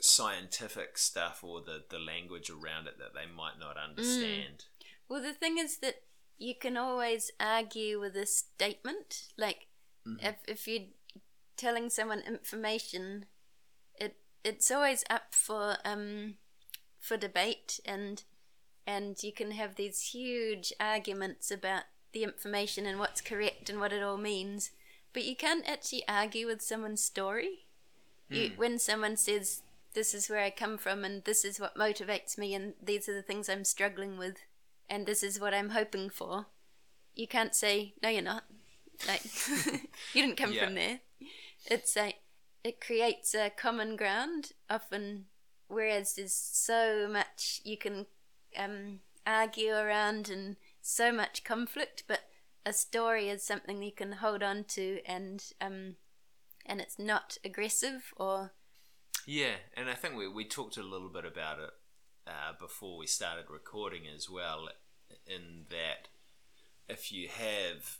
scientific stuff or the, the language around it that they might not understand. Well, the thing is that you can always argue with a statement. Like, if if you're telling someone information, it's always up for um for debate and and you can have these huge arguments about the information and what's correct and what it all means. But you can't actually argue with someone's story. You, when someone says, "This is where I come from, and this is what motivates me, and these are the things I'm struggling with, and this is what I'm hoping for," you can't say, "No, you're not." Like *laughs* you didn't come Yeah. from there. It's like it creates a common ground often, whereas there's so much you can um, argue around and so much conflict, but a story is something you can hold on to and um, and it's not aggressive or Yeah, and I think we, we talked a little bit about it uh, before we started recording as well, in that if you have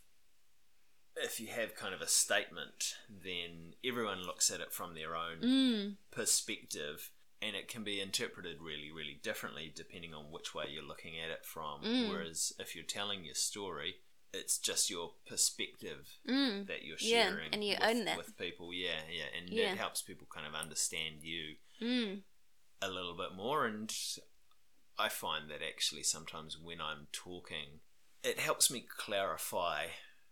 if you have kind of a statement, then everyone looks at it from their own mm, perspective, and it can be interpreted really, really differently depending on which way you're looking at it from. Mm. Whereas if you're telling your story, it's just your perspective mm, that you're Yeah, sharing and you with, own that. with people. Yeah, yeah, and Yeah. it helps people kind of understand you mm, a little bit more. And I find that actually sometimes when I'm talking, it helps me clarify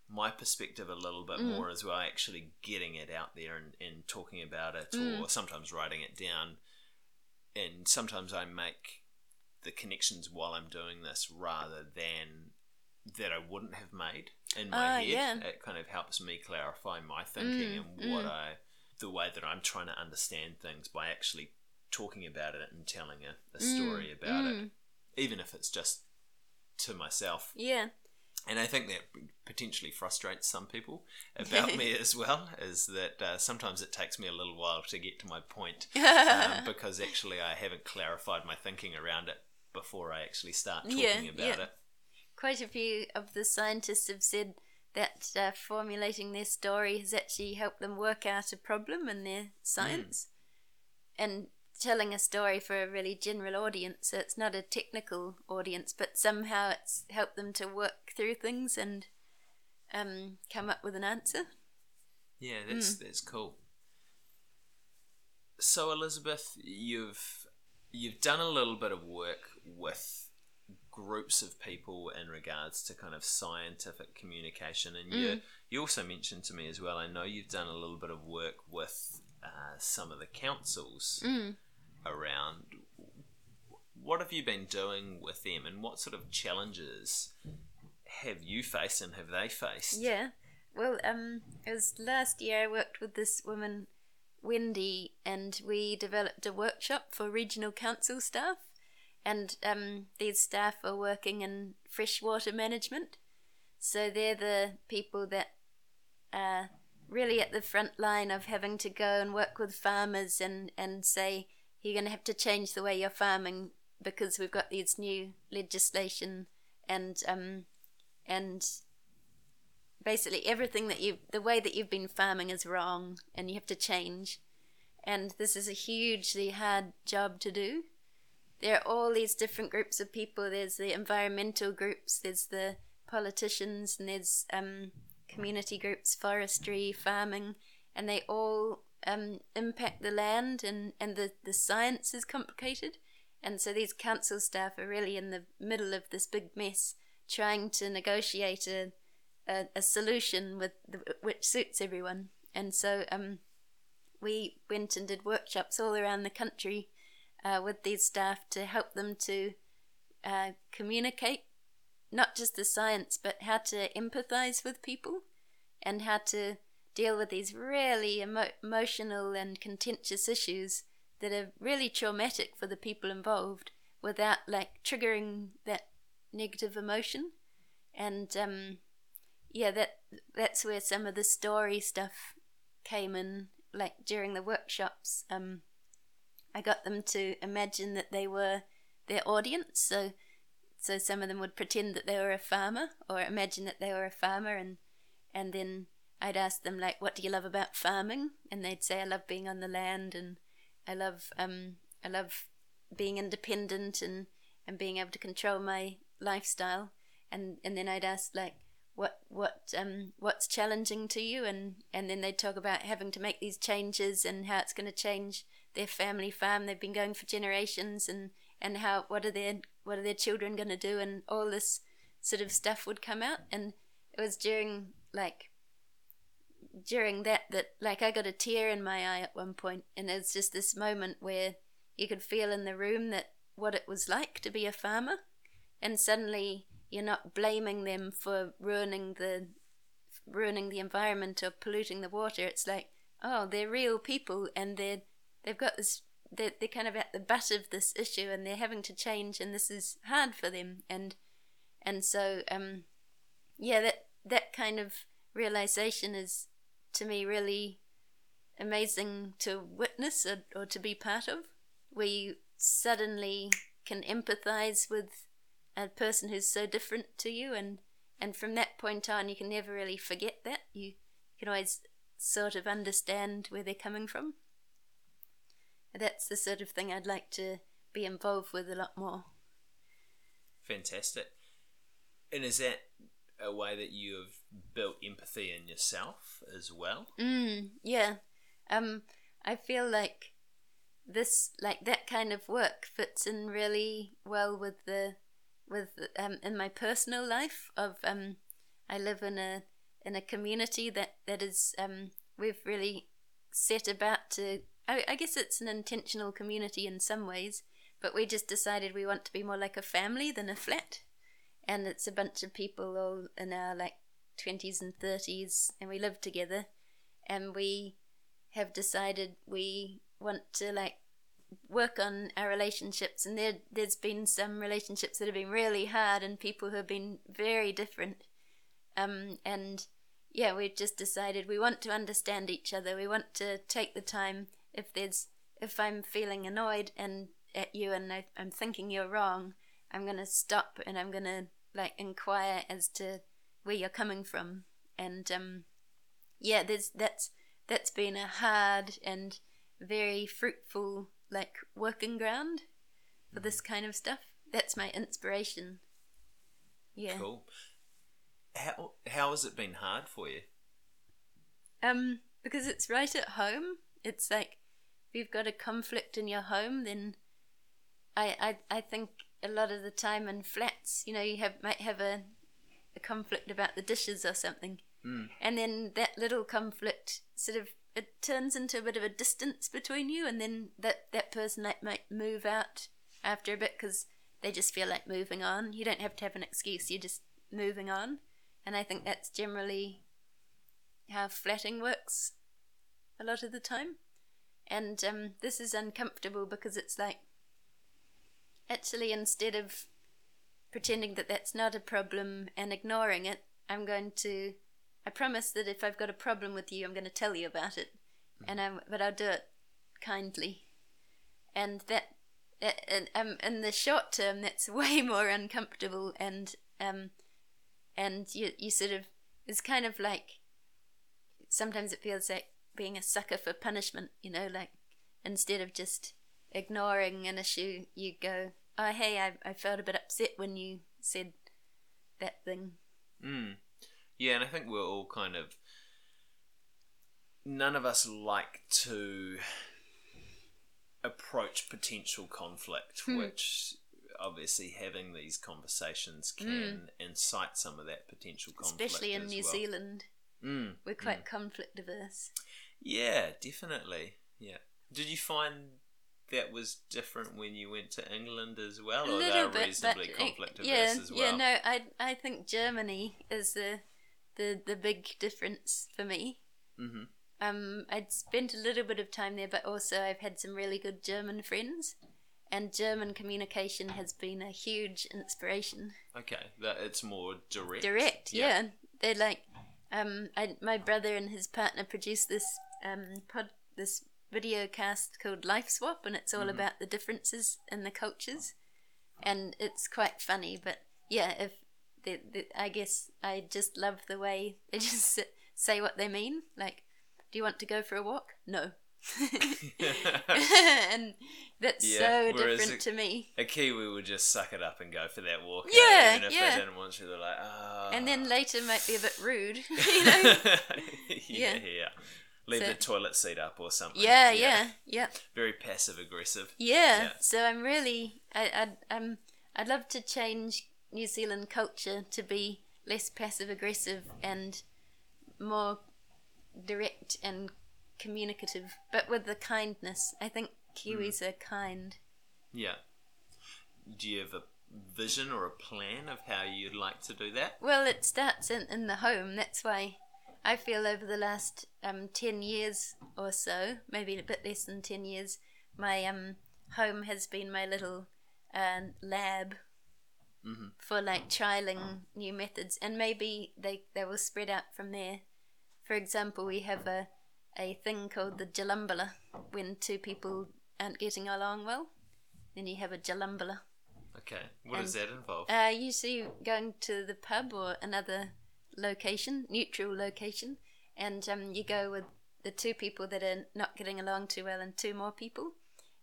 my perspective a little bit Mm. more as well, actually getting it out there and, and talking about it, Mm. or sometimes writing it down. and sometimes I make the connections while I'm doing this rather than that I wouldn't have made in my Ah, head. yeah. It kind of helps me clarify my thinking Mm, and what mm. I, the way that I'm trying to understand things by actually talking about it and telling a, a story about it, mm. even if it's just to myself. Yeah. And I think that potentially frustrates some people about me *laughs* as well, is that uh, sometimes it takes me a little while to get to my point *laughs* um, because actually I haven't clarified my thinking around it before I actually start talking Yeah, about yeah. it. Quite a few of the scientists have said that uh, formulating their story has actually helped them work out a problem in their science. And telling a story for a really general audience, so it's not a technical audience, but somehow it's helped them to work through things and um, come up with an answer. Yeah, that's that's cool. So Elizabeth, you've you've done a little bit of work with groups of people in regards to kind of scientific communication, and you you also mentioned to me as well. I know you've done a little bit of work with uh, some of the councils around. What have you been doing with them, and what sort of challenges have you faced, and have they faced? Yeah. Well, um, it was last year I worked with this woman, Wendy, and we developed a workshop for regional council staff. And um, these staff are working in freshwater management. So they're the people that are really at the front line of having to go and work with farmers and, and say, you're going to have to change the way you're farming because we've got these new legislation and um, and basically everything that you the way that you've been farming is wrong and you have to change. And this is a hugely hard job to do. There are all these different groups of people. There's the environmental groups there's the politicians and there's um, community groups forestry farming and they all um, impact the land and, and the, the science is complicated and so these council staff are really in the middle of this big mess trying to negotiate a, a, a solution with the, which suits everyone. And so um, we went and did workshops all around the country uh, with these staff to help them to uh, communicate not just the science, but how to empathize with people and how to deal with these really emo- emotional and contentious issues that are really traumatic for the people involved without like triggering that negative emotion. And um yeah that that's where some of the story stuff came in like during the workshops. Um i got them to imagine that they were their audience so so some of them would pretend that they were a farmer or imagine that they were a farmer and and then i'd ask them like what do you love about farming? And they'd say i love being on the land and i love um i love being independent and and being able to control my lifestyle. And and then I'd ask like what what um what's challenging to you? And and then they'd talk about having to make these changes and how it's going to change their family farm they've been going for generations and and how what are their what are their children going to do? And all this sort of stuff would come out. And it was during like during that that like I got a tear in my eye at one point and it was just this moment where you could feel in the room that what it was like to be a farmer and suddenly you're not blaming them for ruining the ruining the environment or polluting the water. It's like oh they're real people and they're they've got this they're, they're kind of at the butt of this issue and they're having to change and this is hard for them. And and so um yeah that that kind of realization is to me really amazing to witness or, or to be part of where you suddenly can empathize with a person who's so different to you. And and from that point on you can never really forget that. You can always sort of understand where they're coming from. That's the sort of thing i'd like to be involved with a lot more. Fantastic. And is that a way that you have built empathy in yourself as well? Mm, yeah. Um, I feel like this, like that kind of work, fits in really well with the, with um, in my personal life. Of um, I live in a in a community that that is um, we've really set about to I, I guess it's an intentional community in some ways, but we just decided we want to be more like a family than a flat. And it's a bunch of people all in our like 20s and 30s, and we live together. And we have decided we want to like work on our relationships. And there, there's been some relationships that have been really hard, and people who have been very different. Um, and yeah, we've just decided we want to understand each other. We want to take the time if there's if I'm feeling annoyed and at you and I, I'm thinking you're wrong, I'm gonna stop and I'm gonna like inquire as to where you're coming from. And um, yeah, there's that's that's been a hard and very fruitful like working ground for this kind of stuff. That's my inspiration. Yeah. Cool. How how has it been hard for you? Um, because it's right at home. It's like if you've got a conflict in your home, then I I I think a lot of the time in flats, you know, you have might have a a conflict about the dishes or something, Mm. and then that little conflict sort of it turns into a bit of a distance between you, and then that that person might might move out after a bit because they just feel like moving on. You don't have to have an excuse; you're just moving on, and I think that's generally how flatting works a lot of the time. And um, this is uncomfortable because it's like actually instead of pretending that that's not a problem and ignoring it, I'm going to. I promise that if I've got a problem with you, I'm going to tell you about it, and I'm, but I'll do it kindly, and that. that- And um, in the short term, that's *laughs* way more uncomfortable, and um, and you you sort of it's kind of like sometimes it feels like being a sucker for punishment, you know, like instead of just ignoring an issue, you go, oh, hey, I, I felt a bit upset when you said that thing. Mm. Yeah, and I think we're all kind of. None of us like to approach potential conflict, Hmm. which obviously having these conversations can incite some of that potential conflict. Hmm. Especially in New well. Zealand. Mm. We're quite conflict averse. Yeah, definitely. Yeah. Did you find that was different when you went to England as well, A or little bit, reasonably but, conflict averse yeah, as well? yeah. No, I I think Germany is the the the big difference for me. Mm-hmm. Um, I'd spent a little bit of time there, but also I've had some really good German friends, and German communication has been a huge inspiration. Okay, that it's more direct. Direct, yeah. They're like, um, I, my brother and his partner produced this um pod, this video cast called Life Swap, and it's all Mhm. about the differences in the cultures, and it's quite funny. But yeah, if the, the, I guess I just love the way they *laughs* just say what they mean. Like, do you want to go for a walk? No. *laughs* *laughs* and that's Yeah, so different it- to me. A Kiwi would just suck it up and go for that walk. Yeah, even if yeah. they didn't want to, they're like, ah. And then later might be a bit rude, you know? yeah, Yeah. Yeah. Leave So- the toilet seat up or something. Yeah, yeah, yeah, Very passive aggressive. yeah. Yeah. So I'm really, I, I, I'm, I'd love to change New Zealand culture to be less passive aggressive and more direct and communicative, but with the kindness. I think Kiwis mm. are kind. Yeah. Do you have a vision or a plan of how you'd like to do that? Well, it starts in, in the home. That's why I feel over the last um, 10 years or so, maybe a bit less than 10 years, my um, home has been my little uh, lab Mhm. for like trialing new methods, and maybe they, they will spread out from there. For example, we have a, a thing called the jalumbala when two people aren't getting along well. Then you have a jalumbala. Okay. What does that involve? Uh, usually going to the pub or another location, neutral location, and um, you go with the two people that are not getting along too well and two more people,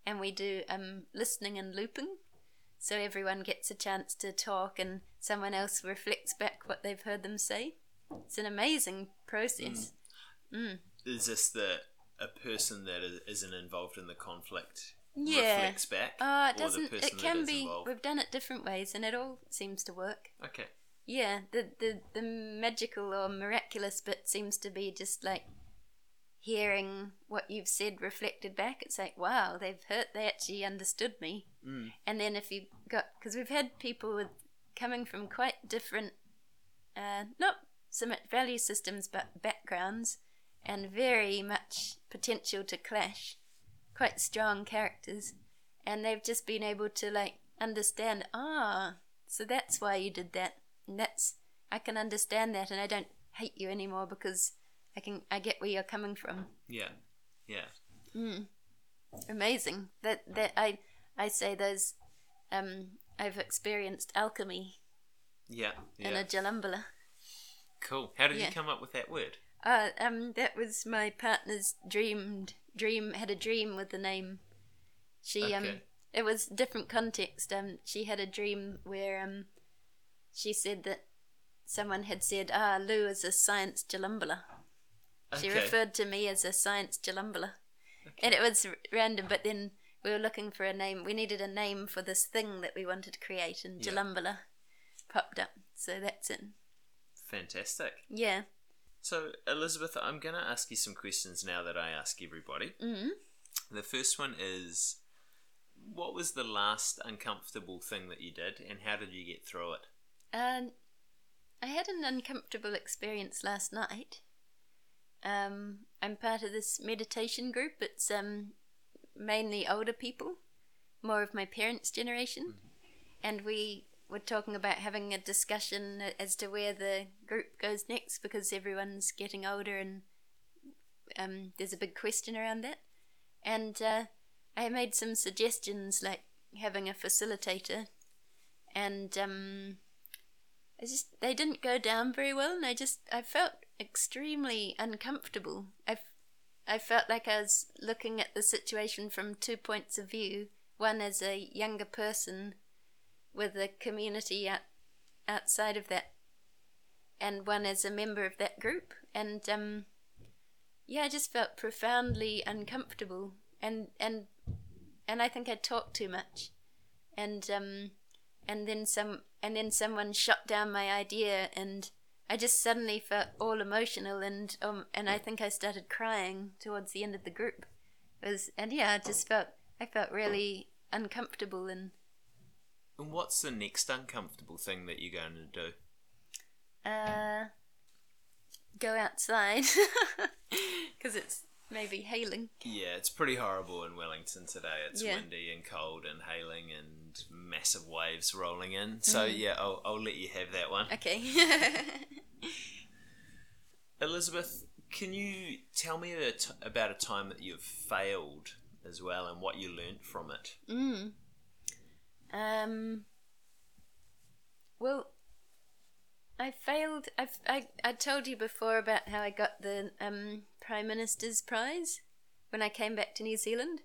and we do um, listening and looping. So everyone gets a chance to talk and someone else reflects back what they've heard them say. It's an amazing process. Mm. Is this the a person that is, isn't involved in the conflict Yeah. reflects back? Oh, it doesn't. It can be. involved? We've done it different ways, and it all seems to work. Okay. Yeah, the, the the magical or miraculous bit seems to be just like hearing what you've said reflected back, it's like, wow, they've heard, they actually understood me. Mm. And then if you got, because we've had people with coming from quite different, uh, not so much value systems, but backgrounds, and very much potential to clash, quite strong characters, and they've just been able to like understand, ah, so that's why you did that, and that's I can understand that, and I don't hate you anymore because I can I get where you're coming from. Yeah. Yeah. Mm. Amazing. That that I I say those um I've experienced alchemy Yeah. in Yeah. a Jalumbala. Cool. How did Yeah. you come up with that word? Uh, um, that was my partner's dreamed dream. Had a dream with the name. She um, Okay. it was different context. Um, she had a dream where um, she said that someone had said, "Ah, Lou is a science jalumbala." She Okay. referred to me as a science jalumbala, and it was random. But then we were looking for a name. We needed a name for this thing that we wanted to create, and Yeah. jalumbala popped up. So that's it. Fantastic. Yeah. So, Elizabeth, I'm going to ask you some questions now that I ask everybody. hmm The first one is What was the last uncomfortable thing that you did, and how did you get through it? Um, I had an uncomfortable experience last night. Um, I'm part of this meditation group. It's um, mainly older people, more of my parents' generation, and we were talking about having a discussion as to where the group goes next because everyone's getting older and um, there's a big question around that. And uh, I made some suggestions like having a facilitator and um, I just they didn't go down very well, and I just I felt extremely uncomfortable. I, I felt like I was looking at the situation from two points of view. One as a younger person with a community out, outside of that, and one as a member of that group. And um, yeah, I just felt profoundly uncomfortable, and and and I think I talked too much, and um, and then some and then someone shot down my idea and I just suddenly felt all emotional and um and I think I started crying towards the end of the group. It was and yeah, I just felt I felt really uncomfortable and And what's the next uncomfortable thing that you're going to do? uh go outside *laughs* because it's maybe hailing. Yeah, it's pretty horrible in Wellington today. It's Yeah. windy and cold and hailing and massive waves rolling in. So, yeah, I'll, I'll let you have that one. Okay. *laughs* Elizabeth, can you tell me a t- about a time that you've failed as well and what you learnt from it? Mm. Um. Well, I failed. I've, I I told you before about how I got the um Prime Minister's Prize when I came back to New Zealand,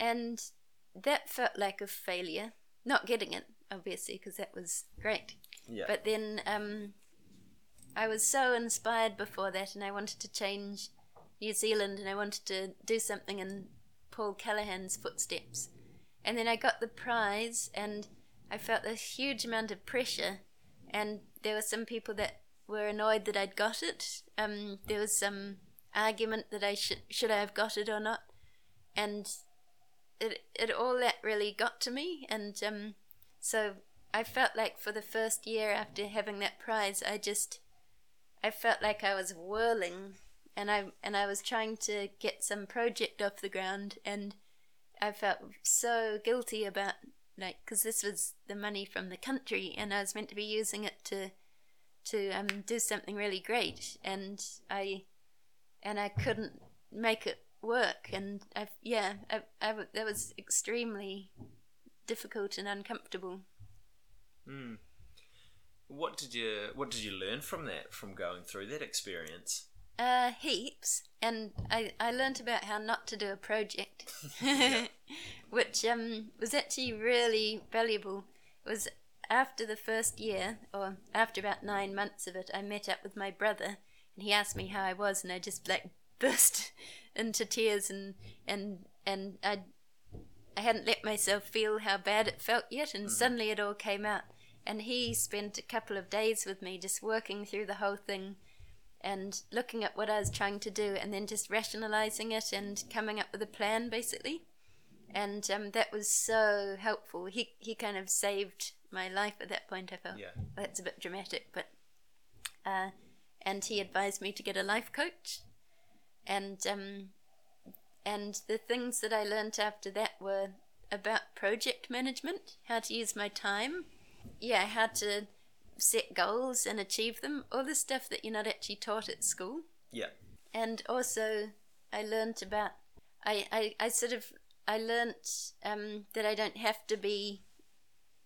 and that felt like a failure. Not getting it, obviously, because that was great. Yeah. But then um, I was so inspired before that, and I wanted to change New Zealand, and I wanted to do something in Paul Callaghan's footsteps. And then I got the prize, and I felt this huge amount of pressure. And there were some people that were annoyed that I'd got it. Um, there was some argument that I should should I have got it or not, and it it all that really got to me. And um, so I felt like for the first year after having that prize, I just I felt like I was whirling, and I and I was trying to get some project off the ground, and I felt so guilty about like because this was the money from the country, and I was meant to be using it to to um do something really great, and I and I couldn't make it work, and I've yeah I, I that was extremely difficult and uncomfortable. Hmm. What did you What did you learn from that? From going through that experience? Uh, heaps, and I I learnt about how not to do a project, *laughs* *laughs* which um was actually really valuable. It was after the first year, or after about nine months of it, I met up with my brother, and he asked me how I was, and I just like *laughs* burst into tears, and and and I I hadn't let myself feel how bad it felt yet, and suddenly it all came out. And he spent a couple of days with me just working through the whole thing and looking at what I was trying to do and then just rationalizing it and coming up with a plan basically. And um, that was so helpful. He he kind of saved my life at that point. I felt Yeah. that's a bit dramatic, but uh, and he advised me to get a life coach, and um, and the things that I learnt after that were about project management, how to use my time, yeah, how to set goals and achieve them, all the stuff that you're not actually taught at school. Yeah. And also, I learnt about, I, I, I sort of, I learnt um, that I don't have to be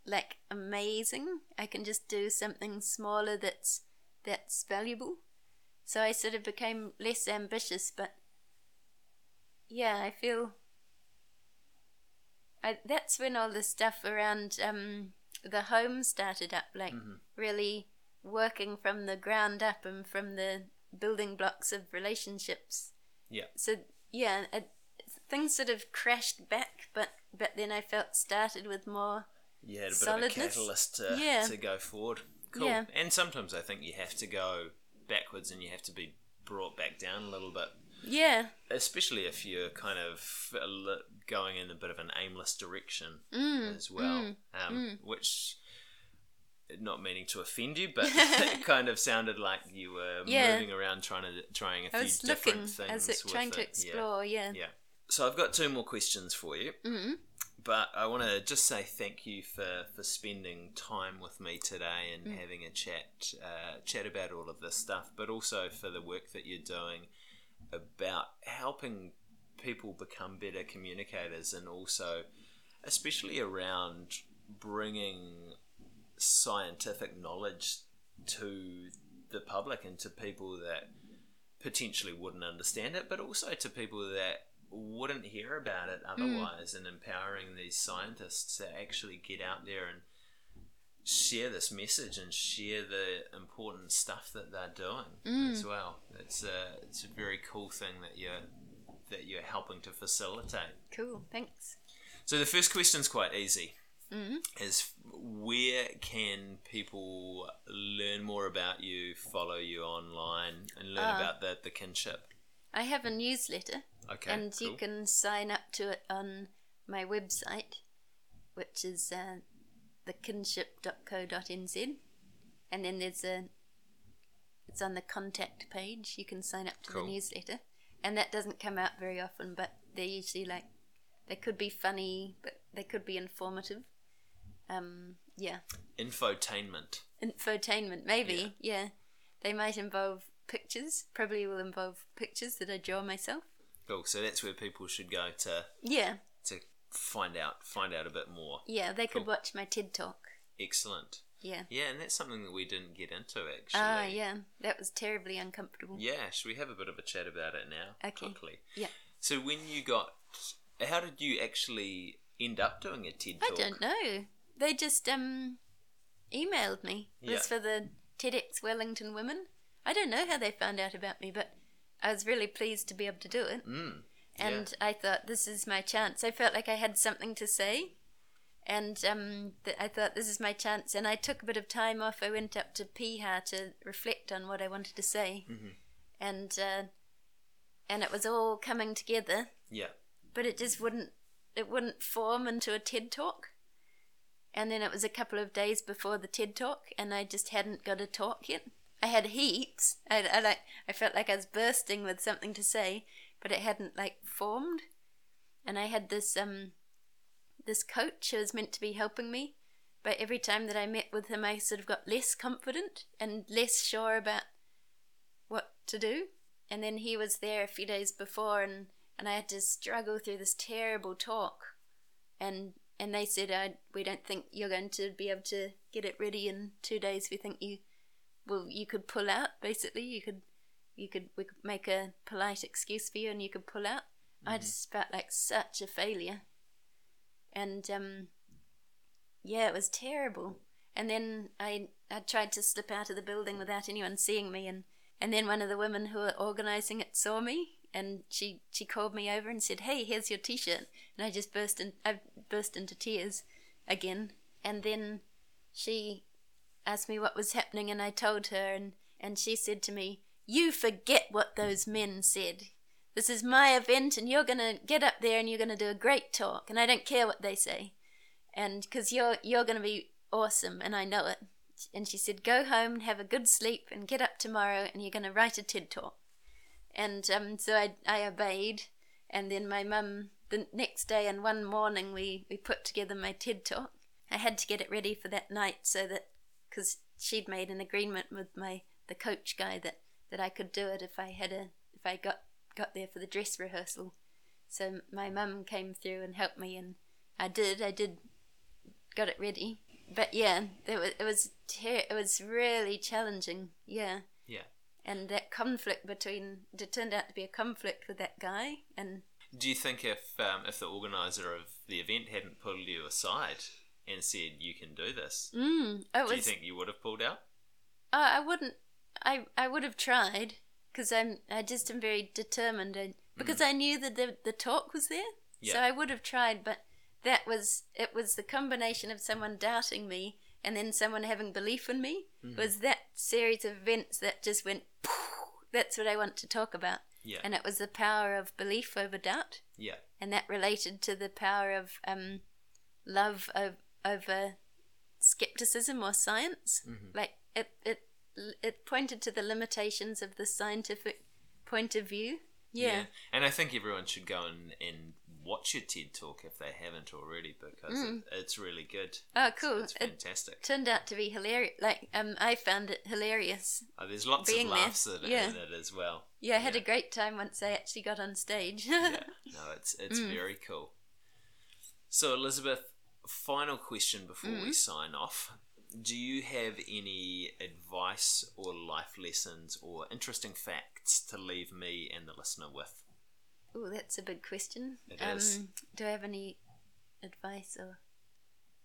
like amazing. I can just do something smaller that's that's valuable. So I sort of became less ambitious, but yeah, I feel I, that's when all the stuff around um, the home started up, like really working from the ground up and from the building blocks of relationships. Yeah. So yeah, it, things sort of crashed back, but but then I felt started with more. Yeah, had a bit Solidness? of a catalyst to, Yeah. to go forward. Cool. Yeah. And sometimes I think you have to go backwards and you have to be brought back down a little bit, Yeah, especially if you're kind of going in a bit of an aimless direction Mm, as well, um, which. Not meaning to offend you, but *laughs* it kind of sounded like you were Yeah. moving around trying to trying a few I was different looking, things. I was trying to it. Yeah. explore. Yeah. Yeah. So I've got two more questions for you. Mm-hmm. But I want to just say thank you for, for spending time with me today and having a chat uh, chat about all of this stuff, but also for the work that you're doing about helping people become better communicators and also especially around bringing scientific knowledge to the public and to people that potentially wouldn't understand it, but also to people that wouldn't hear about it otherwise, and empowering these scientists to actually get out there and share this message and share the important stuff that they're doing as well. It's a it's a very cool thing that you're that you're helping to facilitate. Cool. Thanks. So the first question's quite easy. Mhm. Is where can people learn more about you, follow you online, and learn Ah. about the, the kinship? I have a newsletter, Okay, and you can sign up to it on my website, which is uh, thekinship.co.nz, and then there's a it's on the contact page. You can sign up to Cool. the newsletter, and that doesn't come out very often, but they're usually like they could be funny, but they could be informative. Um, yeah, Infotainment. infotainment maybe. Yeah. they might involve pictures. Probably will involve pictures that I draw myself. Cool. So that's where people should go to Yeah, to find out find out a bit more. yeah, they could Cool. watch my TED talk. Excellent. Yeah. Yeah, and that's something that we didn't get into actually. Ah, yeah, that was terribly uncomfortable. Yeah, should we have a bit of a chat about it now? Okay. Quickly. Yeah. So when you got, how did you actually end up doing a TED talk? I don't know. They just um emailed me. It was for the TEDx Wellington women. I don't know how they found out about me, but I was really pleased to be able to do it. Mm. and I thought this is my chance. I felt like I had something to say, and um, th- I thought this is my chance. And I took a bit of time off. I went up to Piha to reflect on what I wanted to say, Mhm. and uh, and it was all coming together, Yeah. but it just wouldn't it wouldn't form into a TED talk. And then it was a couple of days before the TED talk, and I just hadn't got a talk yet. I had heaps. I, I like I felt like I was bursting with something to say, but it hadn't like formed. And I had this um this coach who was meant to be helping me, but every time that I met with him, I sort of got less confident and less sure about what to do. And then he was there a few days before, and and I had to struggle through this terrible talk, and and they said, I, "We don't think you're going to be able to get it ready in two days. We think you, well, you could pull out. Basically, you could, you could, we could make a polite excuse for you, and you could pull out." I just felt like such a failure, and um, yeah, it was terrible. And then I I tried to slip out of the building without anyone seeing me, and and then one of the women who were organising it saw me, and she she called me over and said, "Hey, here's your T-shirt," and I just burst in I burst into tears again, and then she asked me what was happening, and I told her, and and she said to me, You forget what those men said. This is my event, and you're gonna get up there and you're gonna do a great talk, and I don't care what they say, and because you're you're gonna be awesome, and I know it. And she said, go home and have a good sleep, and get up tomorrow, and you're gonna write a TED talk. And um, so I I obeyed, and then my mum the next day and one morning we we put together my TED talk. I had to get it ready for that night so that because she'd made an agreement with my the coach guy that that I could do it if I had a if I got got there for the dress rehearsal. So my mum came through and helped me, and I did. I did got it ready. But yeah, it was it was ter- it was really challenging. Yeah. Yeah. And that conflict between it turned out to be a conflict with that guy, and Do you think if um, if the organizer of the event hadn't pulled you aside and said you can do this, mm, do was. you think you would have pulled out? Uh, I wouldn't. I I would have tried because I'm. I just am very determined, and because I knew that the the talk was there, so I would have tried. But that was it. Was the combination of someone doubting me and then someone having belief in me was that series of events that just went. *laughs* That's what I want to talk about, Yeah. and it was the power of belief over doubt, yeah. and that related to the power of um, love over, over skepticism or science. Like it, it, it pointed to the limitations of the scientific point of view. Yeah. And I think everyone should go and, and watch your TED talk if they haven't already because it, it's really good. Oh, cool. It's, It fantastic. turned out to be hilarious. Like, um, I found it hilarious. Oh, there's lots of laughs in, yeah. in it as well. Yeah, I had Yeah. a great time once I actually got on stage. yeah. *laughs* No, it's it's Mm. very cool. So Elizabeth, final question before Mm. we sign off. Do you have any advice or life lessons or interesting facts to leave me and the listener with? Oh, that's a big question. It um, is. Do I have any advice or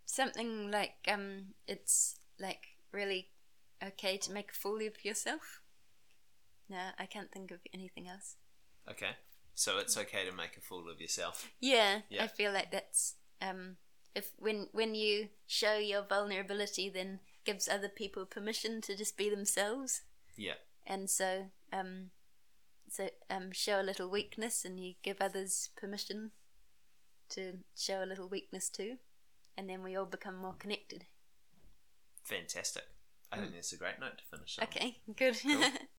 something like um, it's like really okay to make a fool of yourself? No, I can't think of anything else. Okay. So it's okay to make a fool of yourself. Yeah, Yeah. I feel like that's um, if when when you show your vulnerability, then gives other people permission to just be themselves, Yeah. and so um, so um, show a little weakness, and you give others permission to show a little weakness too, and then we all become more connected. Fantastic. I think that's a great note to finish on. Okay, good. Cool. *laughs*